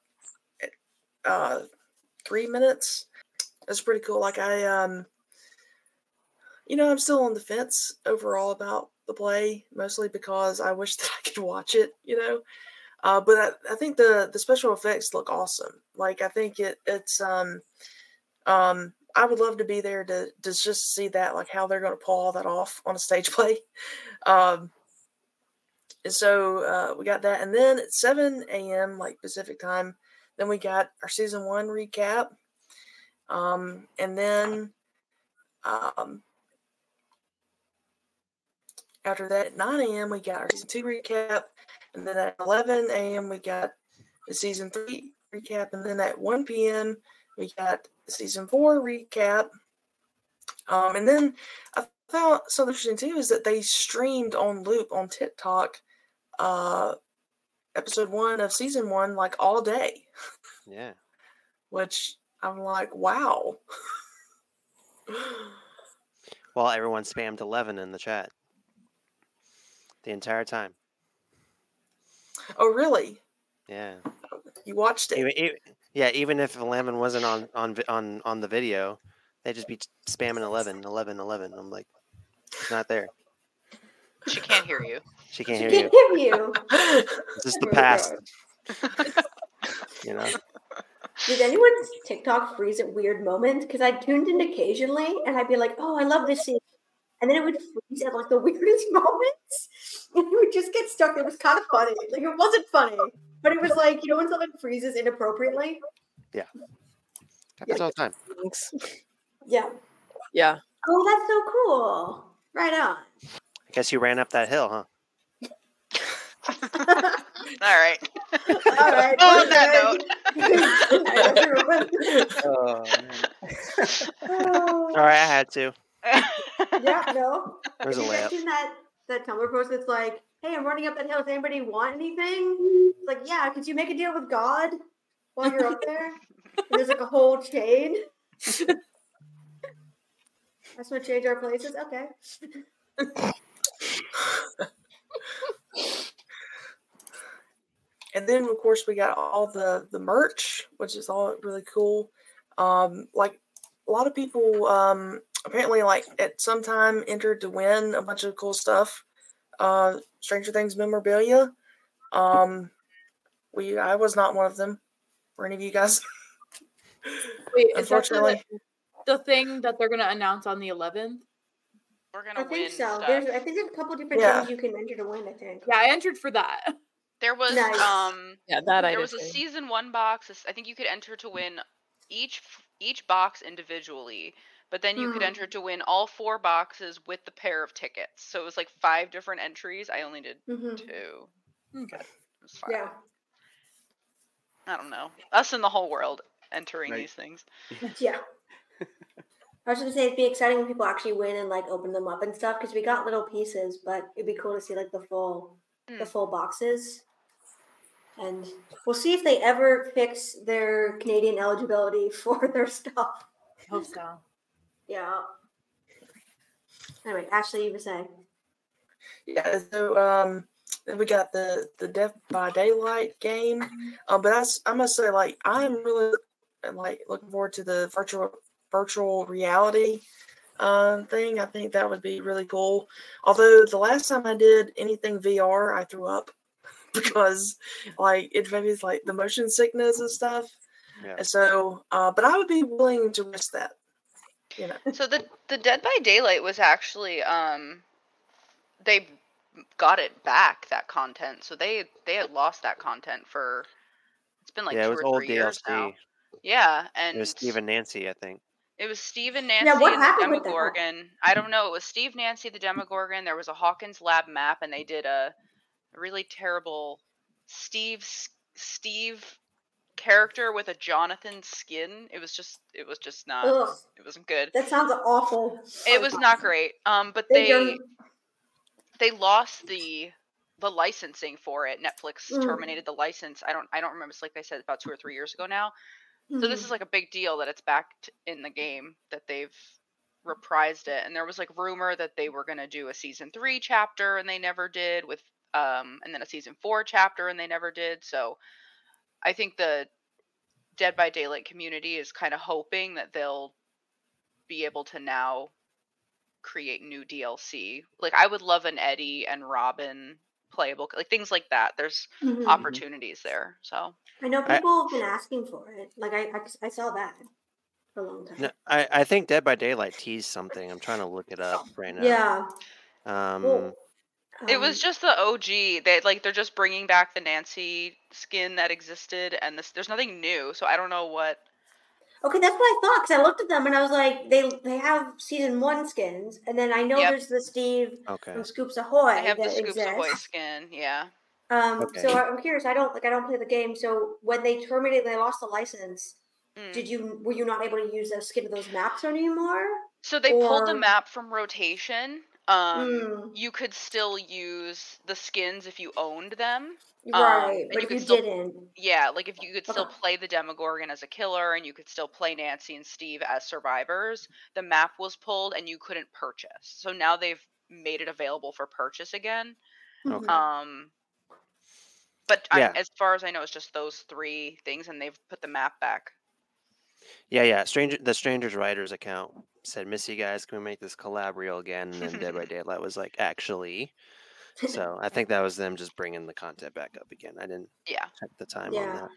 uh, three minutes. It's pretty cool. Like I, um, you know, I'm still on the fence overall about the play, mostly because I wish (laughs) that I could watch it. You know, uh, but I, I think the the special effects look awesome. Like I think it it's um um I would love to be there to to just see that like how they're going to pull all that off on a stage (laughs) play. Um, and so uh, we got that, and then at seven a.m. like Pacific time, then we got our season one recap. Um, and then um, after that at 9 a.m. we got our season two recap, and then at 11 a.m. we got the season three recap, and then at 1 p.m. we got the season four recap. Um, and then I found something interesting too is that they streamed on loop on TikTok uh, episode one of season one like all day, Yeah. (laughs) which I'm like, wow. Well, everyone spammed eleven in the chat the entire time. oh, really? Yeah. You watched it? Even, even, yeah, even if Lemon wasn't on on on on the video, they'd just be spamming 11, 11, 11. I'm like, it's not there. She can't hear you. She can't She hear you. can't hear you. This is the Oh past. You know. Did anyone's TikTok freeze at weird moments? Because I tuned in occasionally and I'd be like, oh, I love this scene. And then it would freeze at like the (laughs) weirdest moments. And it would just get stuck. It was kind of funny. Like it wasn't funny, but it was like, you know, when something freezes inappropriately? Yeah. Happens all the time. Thanks. Yeah. Yeah. Oh, that's so cool. Right on. I guess you ran up that hill, huh? (laughs) All right. All right. On we're that good. Night. (laughs) Oh, man. Oh. Sorry, I had to. (laughs) yeah, no. There's a Have you guys seen that that Tumblr post that's like, "Hey, I'm running up that hill. Does anybody want anything?" It's like, yeah, could you make a deal with God while you're up there? And there's like a whole chain. I just want to change our places. Okay. (laughs) and then of course we got all the the merch which is all really cool um like a lot of people um apparently like at some time entered to win a bunch of cool stuff uh stranger things memorabilia um we i was not one of them were any of you guys (laughs) Wait, is that the, unfortunately the thing that they're gonna announce on the 11th? We're gonna I think so. stuff. There's, I think there's a couple different Yeah. things you can enter to win. I think. Yeah, I entered for that. (laughs) There was Nice. um Yeah, that I there did. was a too. season one box. I think you could enter to win each each box individually, but then you could Hmm. enter to win all four boxes with the pair of tickets. So it was like five different entries. I only did hmm two. Okay. It was fine. Yeah. I don't know. Us in the whole world entering Right. these things. Yeah. I was gonna say it'd be exciting when people actually win and like open them up and stuff because we got little pieces, but it'd be cool to see like the full, the Mm. full boxes. And we'll see if they ever fix their Canadian eligibility (laughs) for their stuff. Hope so. Yeah. Anyway, Ashley, you were saying. yeah so um then we got the the Dead by Daylight game um but that's i must say like i'm really like looking forward to the virtual virtual reality uh, thing i think that would be really cool although the last time i did anything vr i threw up (laughs) because like it maybe it's like the motion sickness and stuff Yeah. so uh but i would be willing to risk that you know So the the Dead by Daylight was actually um they got it back that content. So they they had lost that content for it's been like yeah, it two was or old three years DLC. now. Yeah, It was Steve and Nancy, I think. It was Steve and Nancy Yeah, what and the happened with that? Demogorgon. I don't know. It was Steve, Nancy, the Demogorgon. There was a Hawkins Lab map, and they did a, a really terrible Steve Steve character with a Jonathan skin. It was just it was just not Ugh, it wasn't good. that sounds awful. It was not great. Um, but They they they lost the the licensing for it. Netflix Mm. terminated the license. I don't I don't remember. It's like they said about two or three years ago now. So this Mhm. is like a big deal that it's back in the game that they've reprised it. And there was like rumor that they were gonna do a season three chapter and they never did with um and then a season four chapter and they never did. So I think the Dead by Daylight community is kind of hoping that they'll be able to now create new DLC. Like I would love an Eddie and Robin playable like things like that. There's Mhm. opportunities there. So I know I- people have been asking for it. Like I, I, I saw that for a long time. No, I, I think Dead by Daylight teased something. I'm trying to look it up right now. Yeah. Um, Well, It um, was just the OG. They like they're just bringing back the Nancy skin that existed, and this there's nothing new. So I don't know what. Okay, that's what I thought because I looked at them and I was like, they they have season one skins, and then I know Yep. there's the Steve okay. from Scoops Ahoy They have the that Scoops Ahoy exists. skin. Yeah. Um, Okay. so I'm curious. I don't like I don't play the game. So when they terminated, they lost the license. Mm. Did you were you not able to use the skin of those maps anymore? So they pulled the map from rotation. Um, Mm. you could still use the skins if you owned them. Right, and but you could you still- didn't, Yeah, like if you could still Okay. play the Demogorgon as a killer, and you could still play Nancy and Steve as survivors. The map was pulled, and you couldn't purchase. So now they've made it available for purchase again. Okay. Um, but I, as far as I know, it's just those three things, and they've put the map back. Yeah, yeah. Stranger, the Strangers Writers account said, "Miss you guys. Can we make this collab real again?" And then Dead by (laughs) Daylight was like, "Actually." (laughs) So I think that was them just bringing the content back up again. I didn't Yeah. check the time on Yeah. that.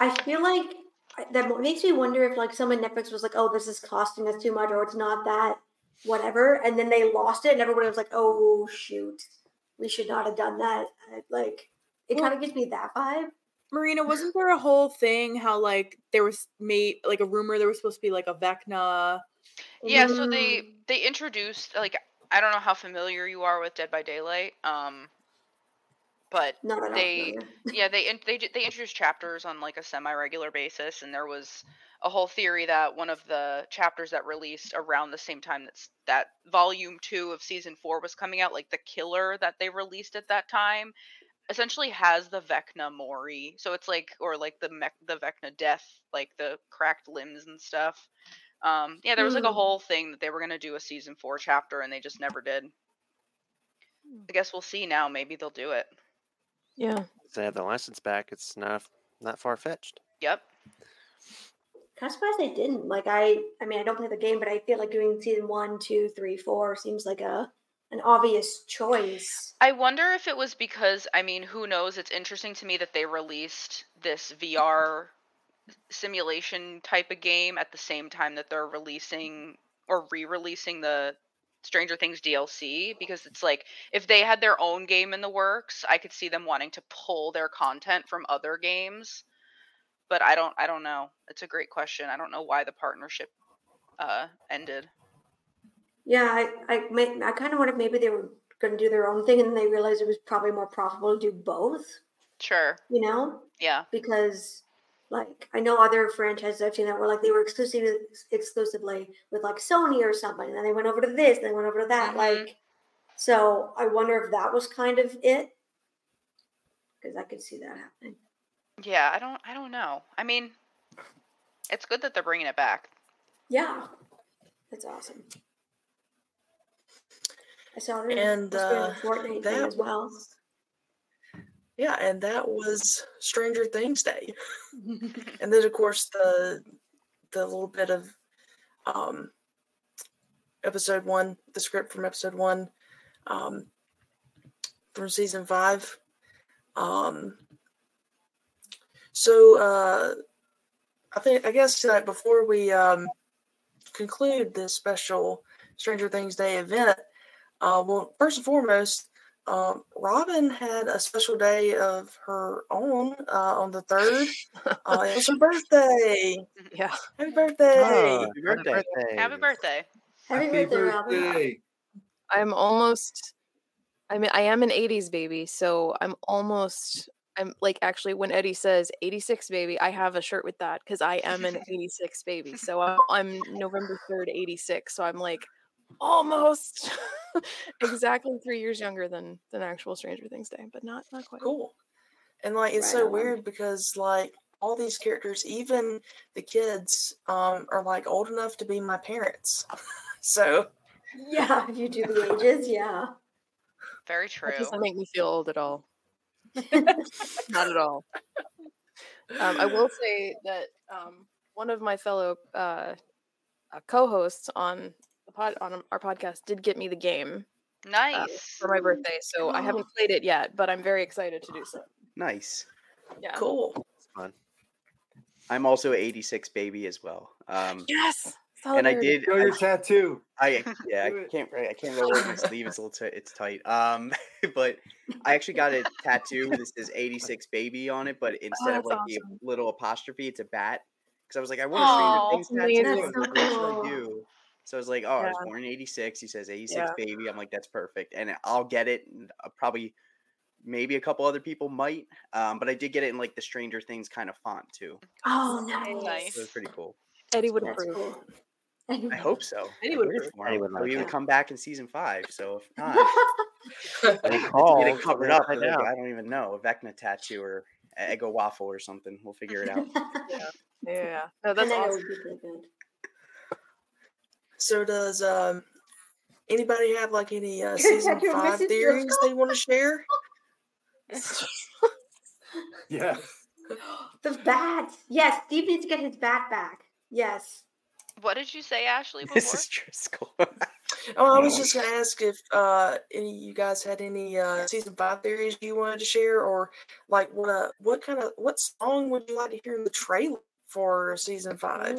I feel like that makes me wonder if like someone Netflix was like, oh, this is costing us too much, or it's not that whatever, and then they lost it, and everybody was like, oh shoot, we should not have done that. Like it kind of gives me that vibe. Marina, wasn't there a whole thing how like there was made like a rumor there was supposed to be like a Vecna? Yeah, so they Mm. they introduced like I don't know how familiar you are with Dead by Daylight, um, but all. they (laughs) yeah they they they introduced chapters on like a semi regular basis, and there was a whole theory that one of the chapters that released around the same time that's that volume two of season four was coming out, like the killer that they released at that time, essentially has the Vecna Mori. So it's like or like the mech, the Vecna death, like the cracked limbs and stuff. Um, yeah, there was like a Hmm. whole thing that they were gonna do a season four chapter, and they just never did. I guess we'll see now. Maybe they'll do it. Yeah. If they have the license back, it's not not far fetched. Yep. Kind of surprised they didn't. Like I, I mean, I don't play the game, but I feel like doing season one, two, three, four seems like a an obvious choice. I wonder if it was because I mean, who knows? It's interesting to me that they released this (laughs) VR simulation type of game at the same time that they're releasing or re-releasing the Stranger Things DLC because it's like if they had their own game in the works, I could see them wanting to pull their content from other games. But I don't I don't know. It's a great question. I don't know why the partnership uh ended. Yeah, I, I, may- I kind of wondered maybe they were going to do their own thing, and they realized it was probably more profitable to do both. Sure. You know, Yeah. because like I know other franchises I've seen that were like they were exclusive exclusively with like Sony or something, and then they went over to this, and they went over to that. Mhm. Like, so I wonder if that was kind of it, because I could see that happening. Yeah, I don't I don't know. I mean, it's good that they're bringing it back. Yeah, that's awesome. I saw them And doing uh, the Fortnite thing that as well. was- yeah, and that was Stranger Things Day. (laughs) and then of course the the little bit of um episode one, the script from episode one, um from season five. Um so uh I think I guess uh, before we um conclude this special Stranger Things Day event, uh well first and foremost, um, Robin had a special day of her own uh, on the third. Uh, it was her birthday. (laughs) Yeah. Happy birthday! Oh, Happy birthday. Happy birthday. Happy, Happy birthday, Robin. I'm almost I mean I am an 80s baby, so I'm almost I'm like actually when Eddie says 86 baby, I have a shirt with that because I am an (laughs) 86 baby. So I'm, I'm November 3rd, 86. So I'm like almost (laughs) (laughs) exactly three years younger than than actual Stranger Things Day, but not not quite. Cool. And like it's Right so on. weird because like all these characters, even the kids, um, are like old enough to be my parents. (laughs) so Yeah, if you do the ages, yeah. Very That true. doesn't make me feel old at all. Not at all. Um, I will say that um, one of my fellow uh, uh, co-hosts on the pod on our podcast did get me the game Nice. for my birthday, so I haven't played it yet, but I'm very excited to do so. Nice. Yeah. cool. It's fun. I'm also 86 baby as well. Um, Yes. and I solidarity. did. Show I, your tattoo. I (laughs) yeah, I can't. I can't really wear my sleeve. It's a little. T- it's tight. Um, (laughs) but I actually got a tattoo. This says 86 baby on it, but instead of Oh, that's like awesome. the little apostrophe, it's a bat. Because I was like, I want a Stranger Things tattoo. amazing. but What That's should so I do? So I was like, oh, I was born in 86. He says 86 Yeah. baby. I'm like, that's perfect. And I'll get it. And I'll probably, maybe a couple other people might. Um, but I did get it in like the Stranger Things kind of font too. Oh, nice. Nice. So it was pretty cool. Eddie would approve. Cool. (laughs) I hope so. Eddie would rooted approve. for Eddie him. would He'll like even come back in season five. So if (laughs) not, And (laughs) Get it covered up. upside like. I don't even know a Vecna tattoo or a Eggo waffle or something. We'll figure it out. Yeah. Yeah. No, that's awesome. would be really good. So does um anybody have like any uh, season five missing theories Driscoll. they want to share? (laughs) Yeah. The bat. Yes, Steve needs to get his bat back. Yes. What did you say, Ashley? Before? this is Driscoll. (laughs) Oh, I was just gonna ask if uh any you guys had any uh season five theories you wanted to share, or like what uh, what kind of what song would you like to hear in the trailer for season five?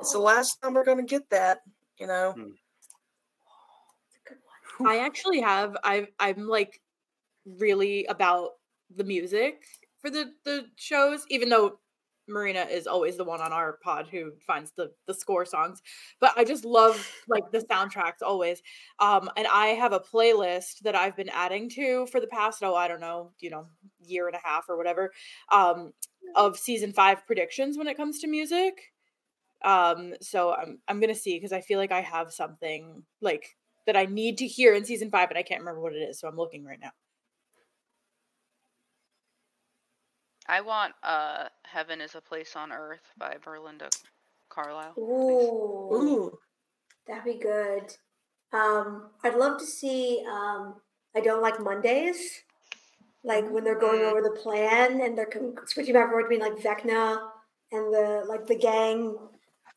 It's the last time we're gonna get that, you know. Hmm. I actually have. I I'm like really about the music for the the shows, even though Marina is always the one on our pod who finds the the score songs. But I just love like the soundtracks always. Um, and I have a playlist that I've been adding to for the past oh I don't know you know year and a half or whatever um, of season five predictions when it comes to music. Um, so I'm I'm gonna see because I feel like I have something like that I need to hear in season five, but I can't remember what it is. So I'm looking right now. I want uh Heaven is a Place on Earth by Belinda Carlisle. Ooh, Ooh, that'd be good. Um, I'd love to see. Um, I don't like Mondays, like when they're going Mm. over the plan and they're com- switching back and forth between like Vecna and the like the gang,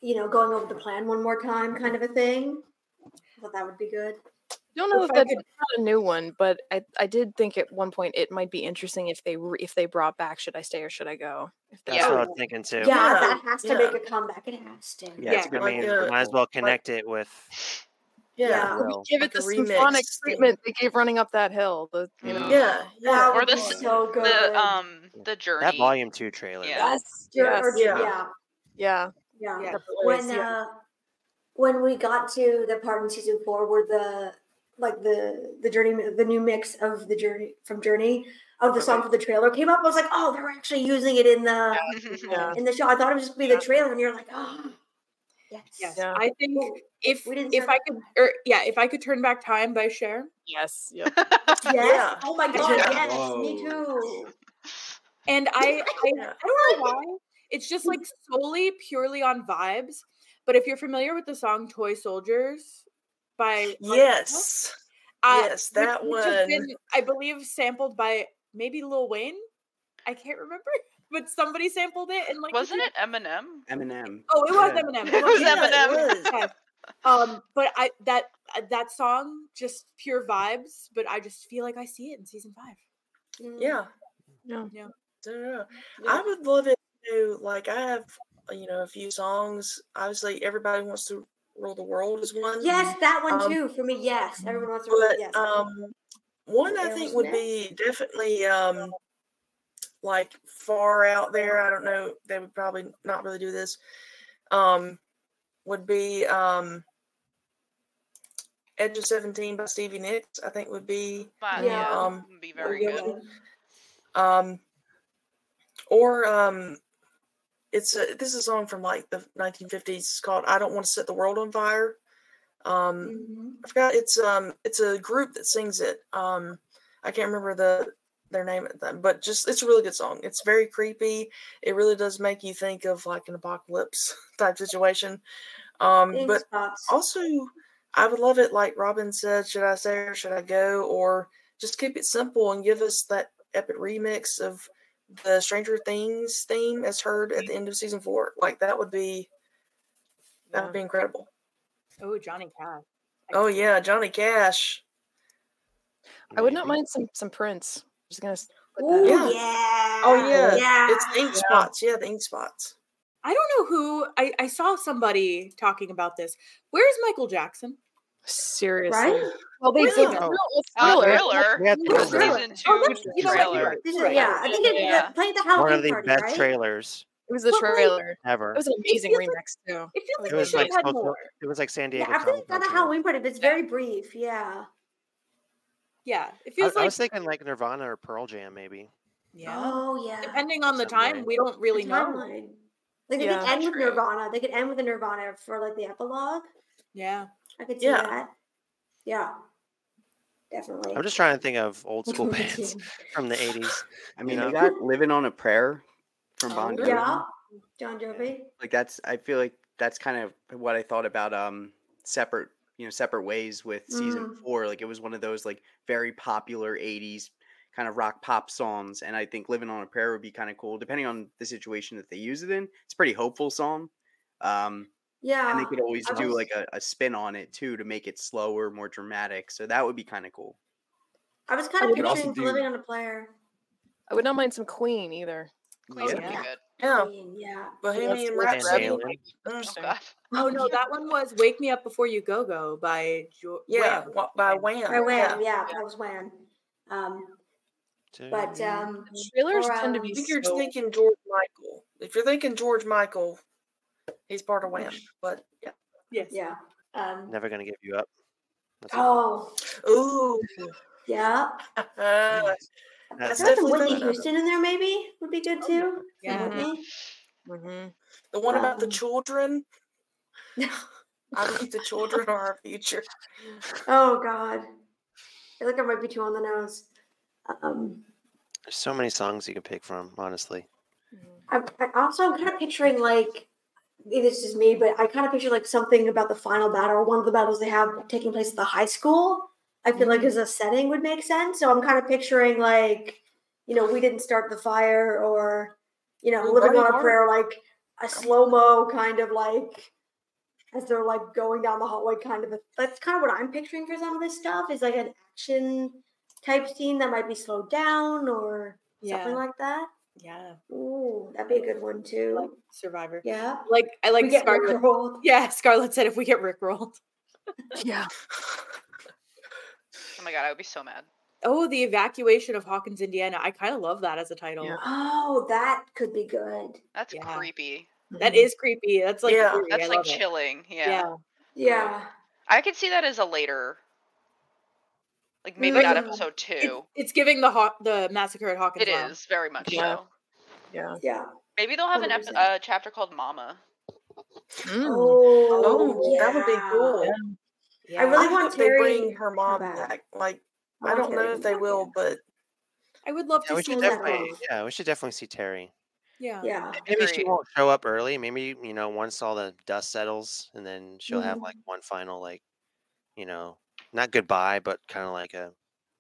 you know, going over the plan one more time, kind of a thing. I thought that would be good. I don't know If if that's could- a new one, but I, I did think at one point it might be interesting if they re- if they brought back "Should I Stay or Should I Go?" If That's Yeah. what I was thinking too. Yeah, Yeah, that has to yeah. make a comeback. It has to. Yeah, Yeah, it's a good like, mean. uh, might as well connect it with. yeah, Yeah. Will. give Like it the a symphonic remix. treatment they gave "Running Up That Hill." The you know. Mm. yeah, yeah. That Or the so good. The um the journey. That volume two trailer. Yeah. Yes. Yes. or- Yeah. yeah, Yeah. yeah. Yeah. when yeah. uh when we got to the part in season four where the like the the journey the new mix of the journey from journey of the song for the trailer came up i was like oh they're actually using it in the Yeah. in the show i thought it was just gonna be the trailer and you're like oh yes Yes, Yeah. I think if if I could, or yeah, if I could turn back time by Cher, Yes. Yep. (laughs) yes Yeah. oh my god Yeah. yes me too and (laughs) I, I, I don't know why. It's just like solely purely on vibes. But if you're familiar with the song "Toy Soldiers" by Yes, uh, yes, which- that which has one. been, I believe, sampled by maybe Lil Wayne. I can't remember, (laughs) but somebody sampled it and like Wasn't it Eminem? Eminem. Oh, it was Yeah. Eminem. It was Yeah, Eminem. it was. (laughs) Um, but I that uh, that song just pure vibes. But I just feel like I see it in season five. Yeah. Yeah. Yeah. Yeah. I would love it to like I have you know a few songs. Obviously, everybody wants to rule the world is one. yes that one Um, too for me yes everyone wants to rule. But yes um, one I think would be definitely um like far out there. I don't know. They would probably not really do this. Um, would be um Edge of Seventeen by Stevie Nicks. I think would be Yeah. yeah, Um, be very good. um or um it's a, this is a song from like the 1950s it's called i don't want to set the world on fire. Um Mhm. i forgot it's um it's a group that sings it. Um i can't remember the their name at them but just it's a really good song. It's very creepy. It really does make you think of like an apocalypse (laughs) type situation. Um Ink but spots. also i would love it like robin said should i say or should i go? or just keep it simple and give us that epic remix of the stranger things theme as heard at the end of season four like that would be that would be incredible Oh, Johnny Cash. oh yeah johnny cash I would not mind some some Prince. I'm just gonna s- Ooh. Yeah. yeah. oh yeah, Yeah. it's the ink Yeah. spots yeah the ink spots I don't know who I, I saw somebody talking about this. Where's Michael Jackson? Seriously. Right? Well, they did Oh. a Oh, thriller. thriller. Yeah, Thriller. Season two Oh, you know trailer. This is, yeah, I think it Yeah. played the Halloween One of the party, best right? trailers It was the But, like, trailer. ever. It was an amazing feels like- remix too. It feels like It was should like have had supposed to- more. it was like San Yeah, Diego. I think Comic it's not a Con trailer. Halloween party, but it's very brief. Yeah. Yeah, it feels I like I was thinking like Nirvana or Pearl Jam, maybe. yeah. Oh yeah. Depending on the Something time, we don't really The know. timeline. Like they Yeah. could end with True. Nirvana. They could end with a Nirvana for like the epilogue. Yeah. I could see Yeah. that. Yeah. Definitely. I'm just trying to think of old (laughs) school bands (laughs) from the 80s. I mean, know? they got "Living on a Prayer" from Oh, Bon Jovi. Yeah. John Jovi. Like that's, I feel like that's kind of what I thought about um separate, you know, separate ways with season Mm. four. Like it was one of those like very popular '80s kind of rock pop songs, and I think "Living on a Prayer" would be kind of cool, depending on the situation that they use it in. It's a pretty hopeful song. Um, Yeah. and they could always I do was- like a, a spin on it too to make it slower, more dramatic. So that would be kind of cool. I was kind of picturing do- living on a player. I would not mind some Queen either. Queen's Yeah. pretty Yeah. good. yeah Queen, yeah. bohemian Van rhapsody. Oh. Oh no, that one was "Wake Me Up Before You Go Go" by jo- yeah Wham. by wham By Wham, yeah yeah, that was Wham. Um, but um, Trailers Or, tend to um, be I think you're thinking George Michael. If you're thinking George Michael, he's part of Wham. But yeah. Yes. yeah. Um, Never gonna give you up. That's all. oh, Ooh. yeah. Uh, (laughs) That's I That's feel like some definitely Whitney. Houston in there maybe would be good too. Yeah. Whitney. hmm the one about the Um, children. (laughs) I think the children are our future. Oh God. I think I might be too on the nose. Um, There's so many songs you can pick from, honestly. I, I also I'm kind of picturing like maybe this is me, but I kind of picture like something about the final battle or one of the battles they have taking place at the high school. I feel like mm-hmm. as a setting would make sense. So I'm kind of picturing like, you know, we didn't start the fire or, you know, living on a Braveheart. prayer, like a slow mo kind of like as they're like going down the hallway, kind of. A, that's kind of what I'm picturing for some of this stuff. Is like an action type scene that might be slowed down or something like that. Yeah. Ooh, that'd be a good one too. Like Survivor. Yeah. Like I like we get Scarlet. Rickrolled. Yeah, (laughs) Scarlett said if we get rickrolled. Yeah. (laughs) Oh my god, I would be so mad. Oh, the evacuation of Hawkins, Indiana. I kind of love that as a title. Yeah. Oh, that could be good. That's Yeah. creepy. That mm-hmm. is creepy. That's like Yeah, eerie. That's I like love it. chilling. Yeah. Yeah. Yeah. I could see that as a later like maybe not Mm. episode It- it's giving the Haw- the massacre at Hawkins. It Law. is very much Yeah. so. Yeah. Yeah. Maybe they'll have an ep- 100%. uh, chapter called Mama. Mm. Oh, Oh, that would be cool. Yeah. I really I want hope they bring her mom come back. back. Like I I don't Terry know if they will, but I would love Yeah, to see should that that. definitely. Yeah, we should definitely see Terry. Yeah. Yeah. Maybe she won't show up early. Maybe you know once all the dust settles, and then she'll have Mhm. like one final like, you know, not goodbye, but kind of like a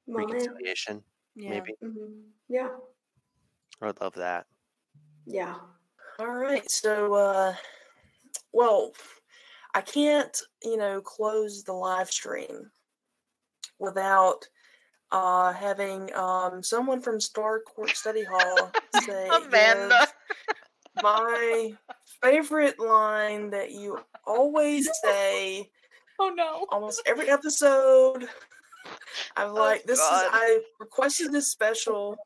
Moment. reconciliation. Yeah. Maybe hmm Yeah. I would love that. Yeah. all right. So uh well, I can't, you know, close the live stream without uh having um someone from Starcourt Study Hall (laughs) say Amanda. my favorite line that you always (laughs) say Oh no. almost every episode I'm oh, like, this is I requested this special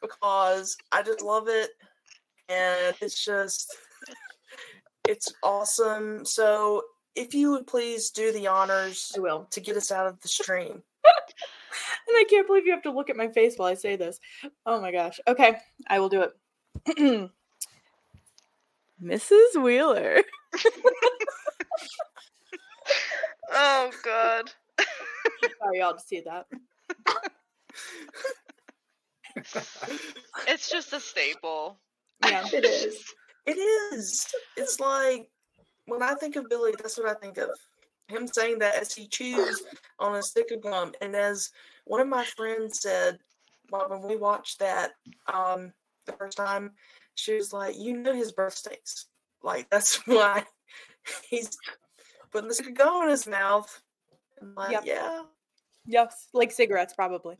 because I just love it, and it's just it's awesome. So if you would please do the honors I will. to get us out of the stream. (laughs) And I can't believe you have to look at my face while I say this. Oh my gosh. Okay, I will do it. (clears throat) Mrs. Wheeler. (laughs) Oh god. Sorry, y'all to see that. (laughs) It's just a staple. Yeah. It is. It is. It's like when I think of Billy, that's what I think of. Him saying that as he chews on a stick of gum. And as one of my friends said, well, when we watched that um, the first time, she was like, You know his breath stinks. Like, that's (laughs) why he's putting the stick of gum in his mouth. I'm like, Yep. Yeah. Yes, like cigarettes, probably.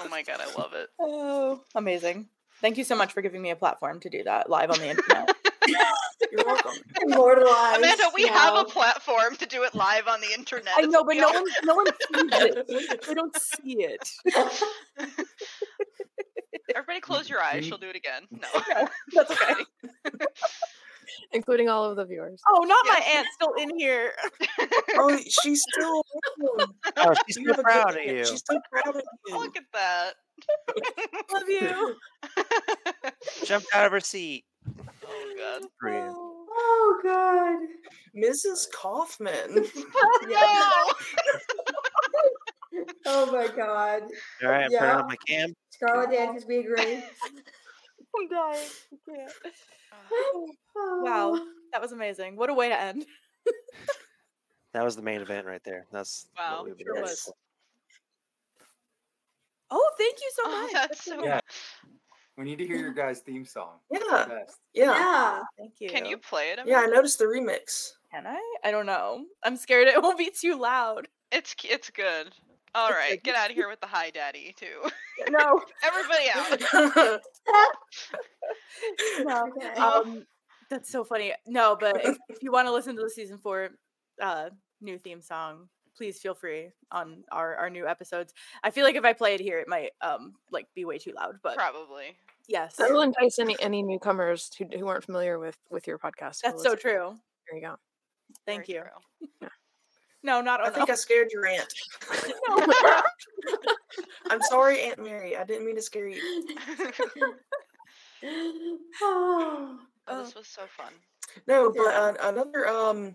Oh my god, I love it. (laughs) Oh, amazing. Thank you so much for giving me a platform to do that live on the internet. (laughs) You're welcome. Immortalized. Amanda, we have a platform to do it live on the internet. I know, but no one no one sees it. They don't see it. (laughs) Everybody close your eyes. She'll do it again. No. No, that's okay. (laughs) including all of the viewers. Oh, not my aunt still in here. Oh, (laughs) she's still. Oh, she's You so have a good proud of you. She's so proud of (laughs) you. Look at that. Love you. Jumped out of her seat. Oh god. Brilliant. Oh god. Mrs. Kaufman. No. Oh my god. All right, I'm turning on my cam. Scarlet dances, we agree. I'm dying. I can't. Oh. (sighs) Wow, that was amazing. What a way to end. That was the main event right there. That's what Wow, we've sure was. for. Oh, thank you so Oh, much. that's so. Yeah. (laughs) We need to hear your guys' theme song. Yeah. Yeah. Yeah. Thank you. Can you play it? Yeah, I noticed the remix. Can I? I don't know. I'm scared it (laughs) won't be too loud. It's it's good. All It's right, good. get out of here with the hi daddy too. (laughs) No. (laughs) Everybody (laughs) out. no. Okay. Um, that's so funny. No, but if, if you want to listen to the season four uh, new theme song, please feel free on our, our new episodes. I feel like if I play it here, it might um like be way too loud. But Probably. yes, That will entice any any newcomers who, who aren't familiar with with your podcast. that's so true. There you go. Thank Very you. True. No, not I think I scared your aunt. (laughs) I'm sorry, Aunt Mary. I didn't mean to scare you. (laughs) oh. Oh, this was so fun. No, but Yeah. uh, another um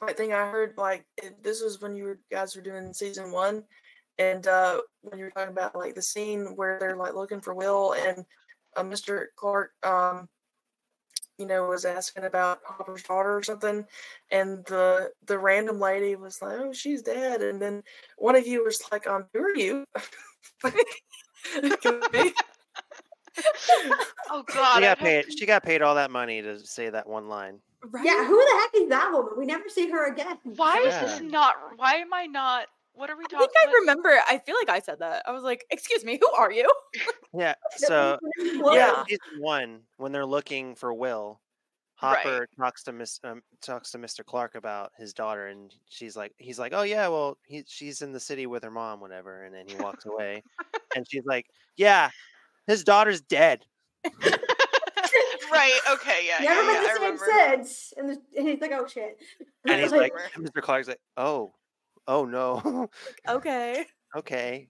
like thing I heard like it, this was when you were, guys were doing season one, and uh when you were talking about like the scene where they're like looking for Will and uh, Mr. Clark um you know was asking about Hopper's daughter or something, and the the random lady was like, oh she's dead, and then one of you was like, um who are you? (laughs) Oh god. I'd got paid. She got paid all that money to say that one line. right? Yeah, who the heck is that woman? We never see her again. Why is this not? Why am I not? What are we talking? I think I remember. I feel like I said that. I was like, "Excuse me, who are you?" Yeah. (laughs) So Well, Yeah. season one, when they're looking for Will, Right. Hopper talks to Miss um, talks to Mr. Clark about his daughter, and she's like, he's like, oh yeah, well, he, she's in the city with her mom, whatever, and then he walks away, and she's like, yeah, his daughter's dead. (laughs) right. Okay. Yeah. Never yeah, makes yeah, I the same remember. sense. And, the- and he's like, oh shit. And (laughs) he's like, Mr. Clark's like, oh, oh no, (laughs) Okay. okay,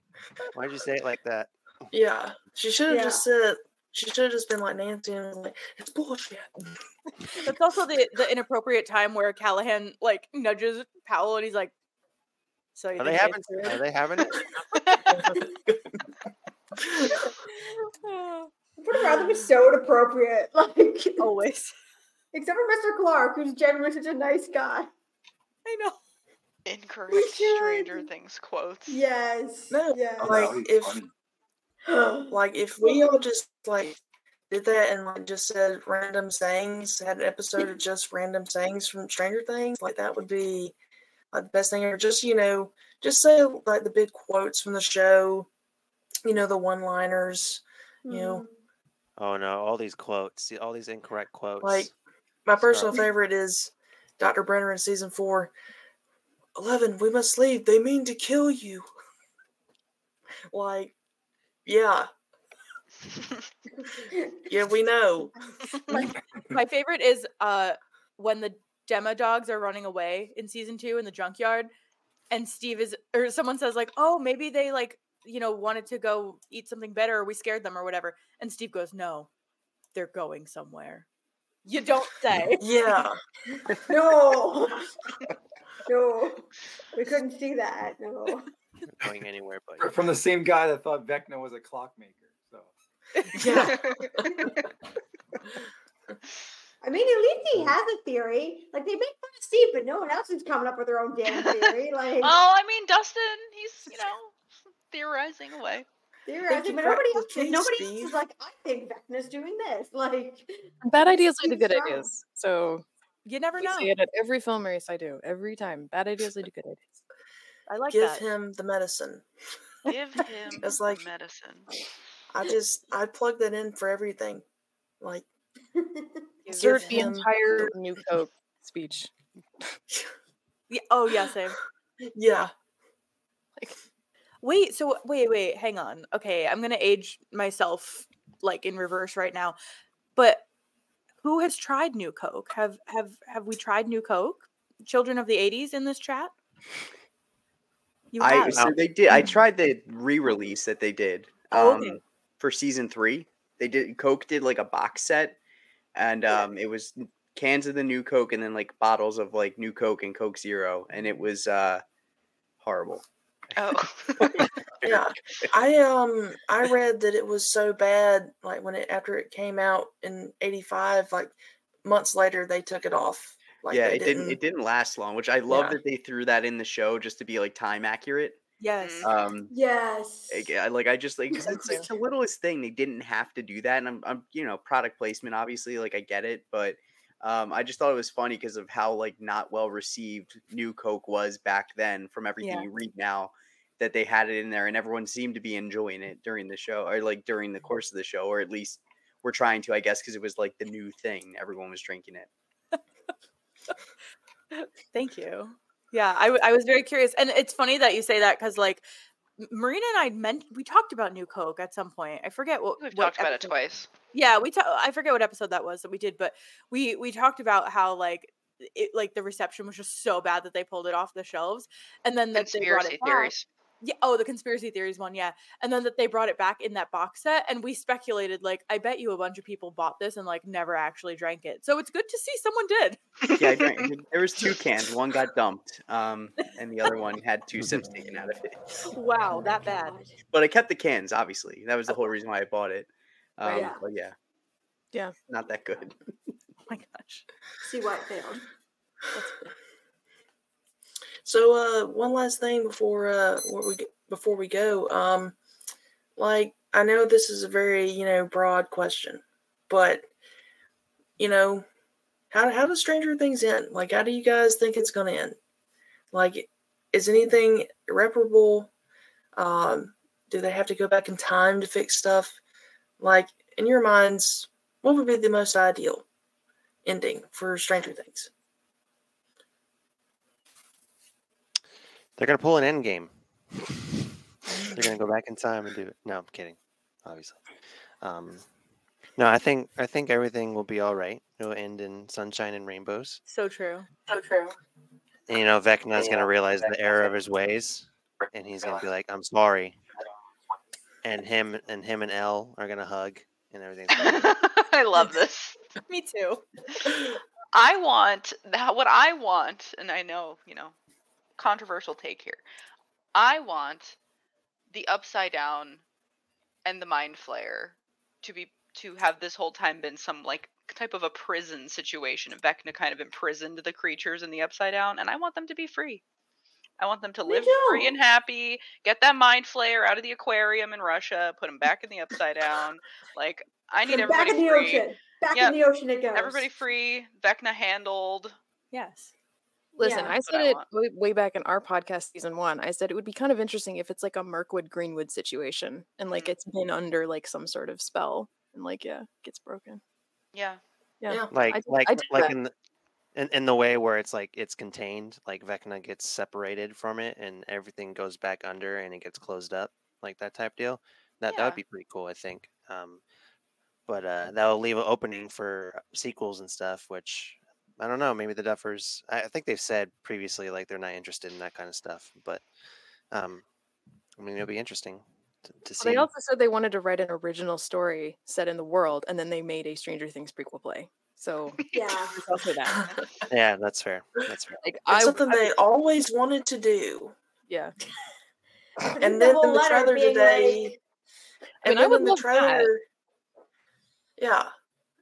why'd you say it like that? Yeah, she should have just said. She should have just been like Nancy and like, "It's bullshit." (laughs) That's also the the inappropriate time where Callahan like nudges Powell and he's like, "So you Are they think having? Are they having it? (laughs) Would rather be so inappropriate. Like Always. except for Mr. Clark, who's generally such a nice guy. I know. Incorrect. Stranger Things quotes. Yes. No, Yes. like if funny. like if we all just like did that and like just said random sayings, had an episode of just random sayings from Stranger Things, like that would be like the best thing or Just you know, just say like the big quotes from the show, you know, the one-liners. You know, mm-hmm. Oh no, all these quotes, see, all these incorrect quotes. like my personal Sorry. favorite is Dr. Brenner in season four. Eleven, we must leave. They mean to kill you. like, yeah. yeah, we know. My favorite is uh when the demo dogs are running away in season two in the junkyard, and Steve is or someone says like, "Oh, maybe they like you know wanted to go eat something better, or we scared them, or whatever." And Steve goes, "No, they're going somewhere." You don't say. Yeah. (laughs) No. No. We couldn't see that. No. (laughs) going anywhere but From the same guy that thought Vecna was a clockmaker. So Yeah. (laughs) I mean, at least he has a theory. Like they make fun of Steve, but no one else is coming up with their own damn theory. (laughs) Like oh, I mean, Dustin, he's, you know, theorizing away. theorizing, but nobody else. case, Nobody else is like, I think Vecna's doing this. Like Bad ideas lead to good strong. ideas. So You never know. say it at every film race I do. Every time. Bad ideas lead to good ideas. I like Give that. him the medicine. Give (laughs) him It's like- medicine. I just I plug that in for everything. Like (laughs) Insert the entire new Coke speech. (laughs) Yeah, oh yeah, same. yeah. Wait, so wait, wait, hang on. Okay, I'm gonna age myself like in reverse right now. But who has tried New Coke? Have have have we tried New Coke? Children of the '80s in this chat. You I have. so they did. I tried the re-release that they did Oh, um, okay. for season three. They did Coke did like a box set, and um, it was cans of the new Coke and then like bottles of like new Coke and Coke Zero, and it was uh, horrible. Oh. (laughs) (laughs) Yeah. I um I read that it was so bad like when it after it came out in 85 like months later they took it off. Like yeah, it didn't. It didn't last long, which I love Yeah. that they threw that in the show just to be like time accurate. yes. Um, yes. like, I like I just like 'cause Me (laughs) it's, it's the littlest thing. They didn't have to do that, and I'm, I'm you know product placement obviously like I get it, but um, I just thought it was funny because of how like not well received New Coke was back then from everything Yeah. you read now that they had it in there and everyone seemed to be enjoying it during the show or like during the mm-hmm. course of the show or at least we're trying to I guess because it was like the new thing everyone was drinking it. (laughs) Thank you. Yeah, I, w- I was very curious, and it's funny that you say that because like Marina and I meant we talked about New Coke at some point. I forget what We've what talked about it twice. Yeah, we ta- I forget what episode that was that we did, but we we talked about how like it like the reception was just so bad that they pulled it off the shelves, and then that they brought Conspiracy it back. theories. Yeah. Oh, the conspiracy theories one. Yeah. And then that they brought it back in that box set, and we speculated like, I bet you a bunch of people bought this and like never actually drank it. So it's good to see someone did. Yeah, I drank, (laughs) there was two cans. One got dumped, um, and the other one had two sips taken out of it. Wow, that bad. But I kept the cans, obviously. That was the whole reason why I bought it. Um, Yeah. But yeah, Yeah. not that good. Oh (laughs) my gosh. See why it failed. So uh one last thing before uh we before we go um like I know this is a very you know broad question but you know how how does Stranger Things end? Like how do you guys think it's going to end? Like is anything irreparable? Um do they have to go back in time to fix stuff? Like in your minds what would be the most ideal ending for Stranger Things They're gonna pull an end game. (laughs) They're gonna go back in time and do it. No, I'm kidding. Obviously. Um, no, I think I think everything will be all right. It'll end in sunshine and rainbows. So true. So true. And, you know, Vecna's gonna realize the error of his ways, and he's gonna be like, "I'm sorry." And him and him and El are gonna hug, and everything's. (laughs) I love this. (laughs) Me too. I want that. What I want, and I know, you know, controversial take here. I want the upside down and the mind flayer to be to have this whole time been some like type of a prison situation. Vecna kind of imprisoned the creatures in the upside down, and I want them to be free. I want them to live free and happy. Get that mind flayer out of the aquarium in Russia. Put him back in the upside down. Like I need 'em back everybody in the free. ocean. Back Yeah, in the ocean it goes. Everybody free. Vecna handled. Yes. Listen, Yeah. I said I it way, way back in our podcast season one. I said it would be kind of interesting if it's like a Mirkwood Greenwood situation and like Mhm. it's been under like some sort of spell and like yeah, gets broken. Yeah. Yeah. Yeah. like I did- like I like that. in the, in, in the way where it's like it's contained, like Vecna gets separated from it and everything goes back under and it gets closed up, like that type deal. That that would be pretty cool, I think. Um, but uh, that will leave an opening for sequels and stuff, which I don't know. Maybe the Duffers. I, I think they've said previously like they're not interested in that kind of stuff, but um, I mean it'll be interesting to, to Well, see. they also said they wanted to write an original story set in the world, and then they made a Stranger Things prequel play. So (laughs) Yeah. (laughs) also that. (laughs) yeah, that's fair. That's fair. Like It's I, something I- they always wanted to do. yeah. And then whole in the letter trailer today, like- I mean, and I would in the love that. yeah,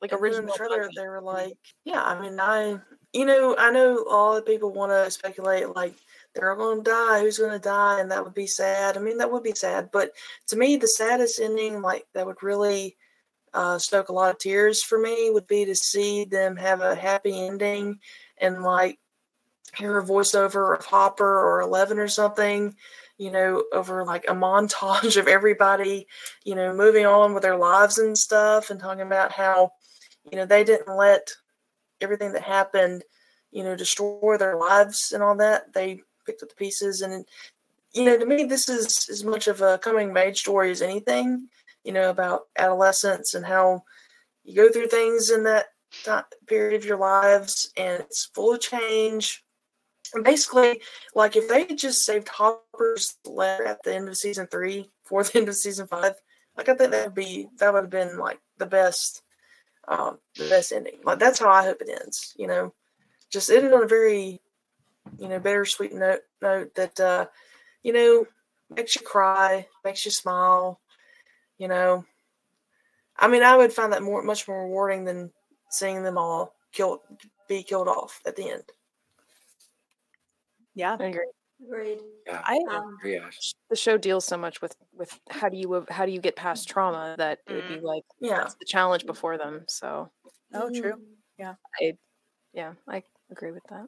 Like and in original. the trailer they were like, yeah, I mean, I, you know, I know all the people want to speculate like they're all going to die, who's going to die, and that would be sad. I mean, that would be sad, but to me, the saddest ending, like that would really uh, stoke a lot of tears for me, would be to see them have a happy ending and like hear a voiceover of Hopper or Eleven or something, you know, over like a (laughs) montage of everybody, you know, moving on with their lives and stuff and talking about how, you know, they didn't let everything that happened, you know, destroy their lives and all that. They picked up the pieces and you know, to me this is as much of a coming of age story as anything, you know, about adolescence and how you go through things in that time period of your lives and it's full of change and basically, like if they just saved Hopper's letter at the end of season three (laughs) for the end of season five, like I think that would be that would have been like the best, um, the best ending. Like that's how I hope it ends. You know, just ended on a very, you know, bittersweet note. Note that uh, you know makes you cry, makes you smile. You know, I mean, I would find that more much more rewarding than seeing them all killed, be killed off at the end. Yeah. I agree. Agreed. Yeah, I Um, agree, The show deals so much with with how do you how do you get past trauma that it would be like Yeah. that's the challenge before them. So oh true. yeah, I yeah I agree with that.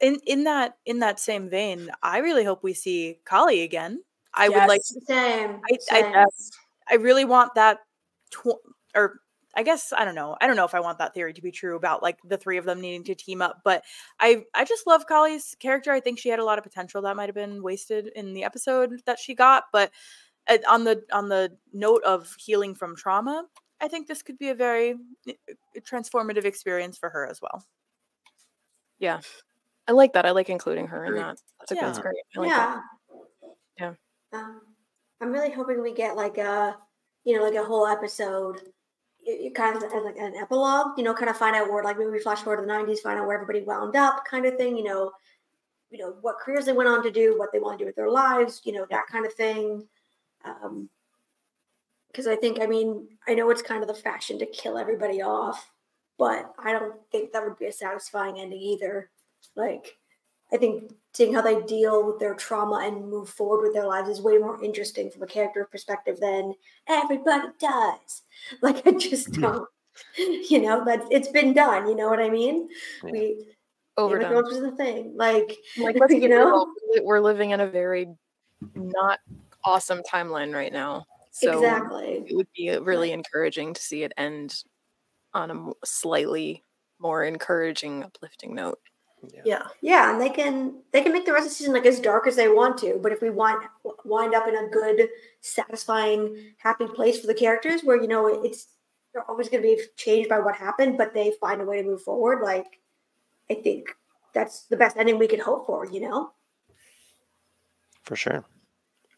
In in that in that same vein, I really hope we see Kali again. I would like Yes. Same. I, I. I really want that, tw- or I guess I don't know. I don't know if I want that theory to be true about like the three of them needing to team up. But I, I just love Kali's character. I think she had a lot of potential that might have been wasted in the episode that she got. But uh, on the on the note of healing from trauma, I think this could be a very uh, transformative experience for her as well. Yeah. I like that. I like including her in that. That's, a, Yeah. that's great. I like that. yeah. Yeah. Um, I'm really hoping we get like a, you know, like a whole episode, y- kind of as like an epilogue. You know, kind of find out where, like maybe flash forward to the '90s, find out where everybody wound up, kind of thing. You know, you know what careers they went on to do, what they want to do with their lives. You know, that kind of thing. Um, because I think, I mean, I know it's kind of the fashion to kill everybody off, but I don't think that would be a satisfying ending either. Like, I think seeing how they deal with their trauma and move forward with their lives is way more interesting from a character perspective than everybody does. (laughs) Like, I just don't, you know, but it's been done. You know what I mean? Yeah. We Game Overdone. of Thrones the thing. Like, Like, (laughs) let's you know? real, we- we're living in a very not awesome timeline right now. So exactly. it would be uh, really encouraging to see it end on a slightly more encouraging, uplifting note. Yeah. Yeah, and they can they can make the rest of the season like as dark as they want to, but if we want wind up in a good, satisfying, happy place for the characters, where you know it's they're always going to be changed by what happened, but they find a way to move forward. Like, I think that's the best ending we could hope for. You know? For sure.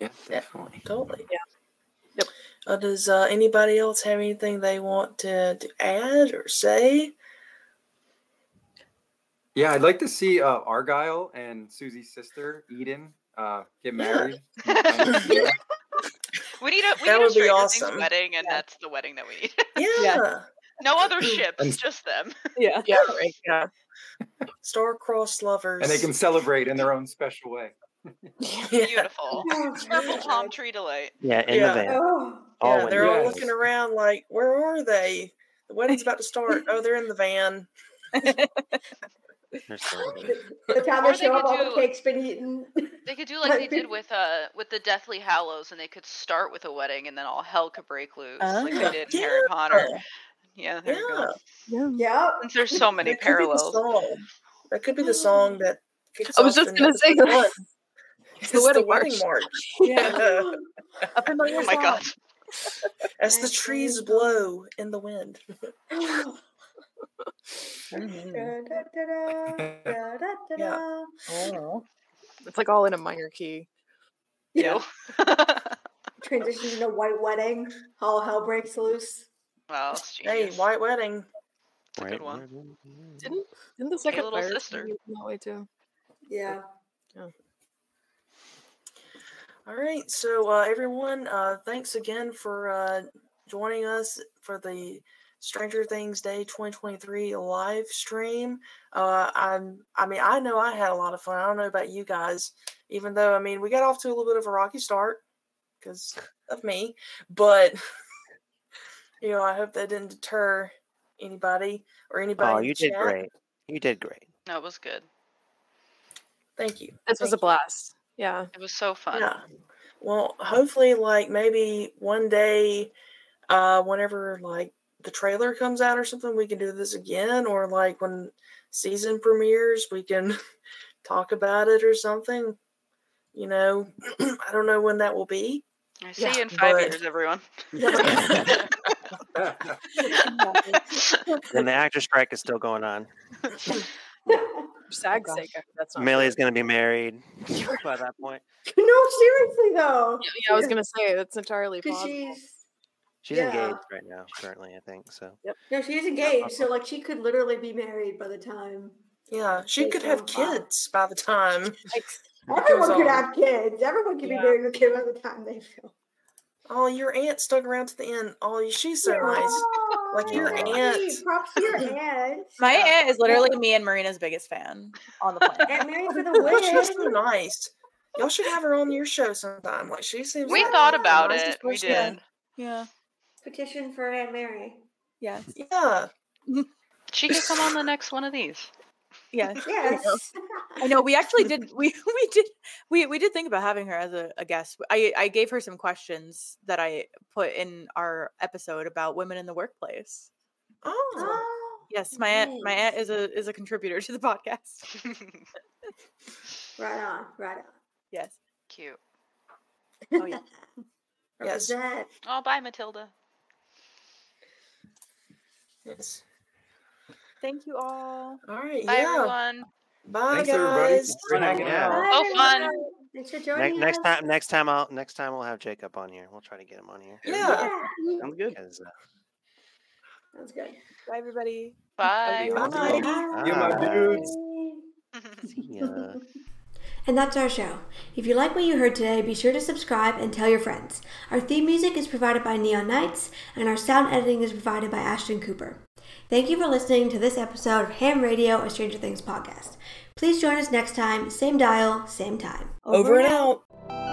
Yeah, Yeah. definitely. Totally. Yeah. Yep. Uh, does uh, anybody else have anything they want to, to add or say? Yeah, I'd like to see uh, Argyle and Suzie's sister Eden uh, get married. (laughs) we need a we That need a would be Things awesome. wedding, and that's the wedding that we need. (laughs) Yeah. no other ships, And- just them. (laughs) Yeah. Yeah, right. Yeah. Star-crossed lovers. and they can celebrate in their own special way. Yeah. Beautiful, Oh, purple palm tree delight. Yeah, in Yeah. the van. Oh, All yeah, they're all looking around like, where are they? The wedding's about to start. Oh, they're in the van. They're (laughs) the time they they show up, could all the do- cake's been eaten. They could do (laughs) like they did with uh with the Deathly Hallows, and they could start with a wedding, and then all hell could break loose, like they Ah. did in Harry Potter. Yeah, there you Yeah. go. Yeah. Since there's so many That could be the parallels. song. That could be the song that kicks I was off just gonna say episode that. (laughs) It's It's the wedding the wedding march. march. Yeah. A familiar Oh my song. god. As the trees blow in the wind. Yeah. Oh. It's like all in a minor key. Ew. (laughs) Transitions into white wedding. All hell breaks loose. wow, Hey, white wedding. It's a good one. Didn't didn't the second Little Pirates Sister. movie come that way too? Yeah. All right. So, uh, everyone, uh, thanks again for uh, joining us for the Stranger Things Day 2023 live stream. Uh, I'm, I mean, I know I had a lot of fun. I don't know about you guys, even though, I mean, we got off to a little bit of a rocky start because of me, but, (laughs) you know, I hope that didn't deter anybody or anybody. Oh, you did chat. great. You did great. No, it was good. Thank you. This was a Thank you. blast. Yeah. It was so fun. Yeah. Well, hopefully, like maybe one day, uh, whenever like the trailer comes out or something, we can do this again, or like when season premieres, we can (laughs) talk about it or something. You know, (clears throat) I don't know when that will be. I see Yeah, you in five but- years, everyone. (laughs) And the actor strike is still going on. (laughs) For SAG's oh, sake, that's not. Millie's going to be married by that point. no, seriously though. Yeah, yeah, I was gonna say that's entirely Because possible. she's She's Yeah. engaged right now, currently, I think. So no, she's engaged, so like she could literally be married by the time. Yeah, she could have go by. kids by the time. (laughs) (laughs) Everyone could on. have kids. Everyone could Yeah. be married with a kid by the time they feel. Oh, your aunt stuck around to the end. Oh, she's so nice. Like your aunt. Props to your (laughs) aunt. My aunt is literally me and Marina's biggest fan on the planet. Aunt Mary for the Oh, she's so win. nice. Y'all should have her on your show sometime. Like she seems. we like thought about it. We person. did. Yeah. Petition for Aunt Mary. Yes. Yeah. She could come on the next one of these. Yes. (laughs) Yes. I know we actually did we (laughs) we did we we did think about having her as a, a guest. I I gave her some questions that I put in our episode about women in the workplace. Oh. Oh, Yes, my aunt my aunt is a is a contributor to the podcast. (laughs) Right on. Right on. Yes. Cute. Oh yeah. Yes. Represent. Oh, bye, Matilda. Yes. Thank you all. All right. Bye, yeah. everyone. Bye, Thanks, everybody. guys. Thanks for hanging Yeah. out. Bye, Oh, fun. everyone. Thanks for Ne- joining next us. time, next time, I'll next time we'll have Jacob on here. We'll try to get him on here. Yeah. Yeah. Sounds good. Because, uh, Sounds good. Bye everybody. Bye. Bye. Bye. You my dudes. (laughs) see ya. And that's our show. If you like what you heard today, be sure to subscribe and tell your friends. Our theme music is provided by Neon Nights, and our sound editing is provided by Ashton Cooper. Thank you for listening to this episode of Ham Radio, a Stranger Things podcast. Please join us next time, same dial, same time. Over and out.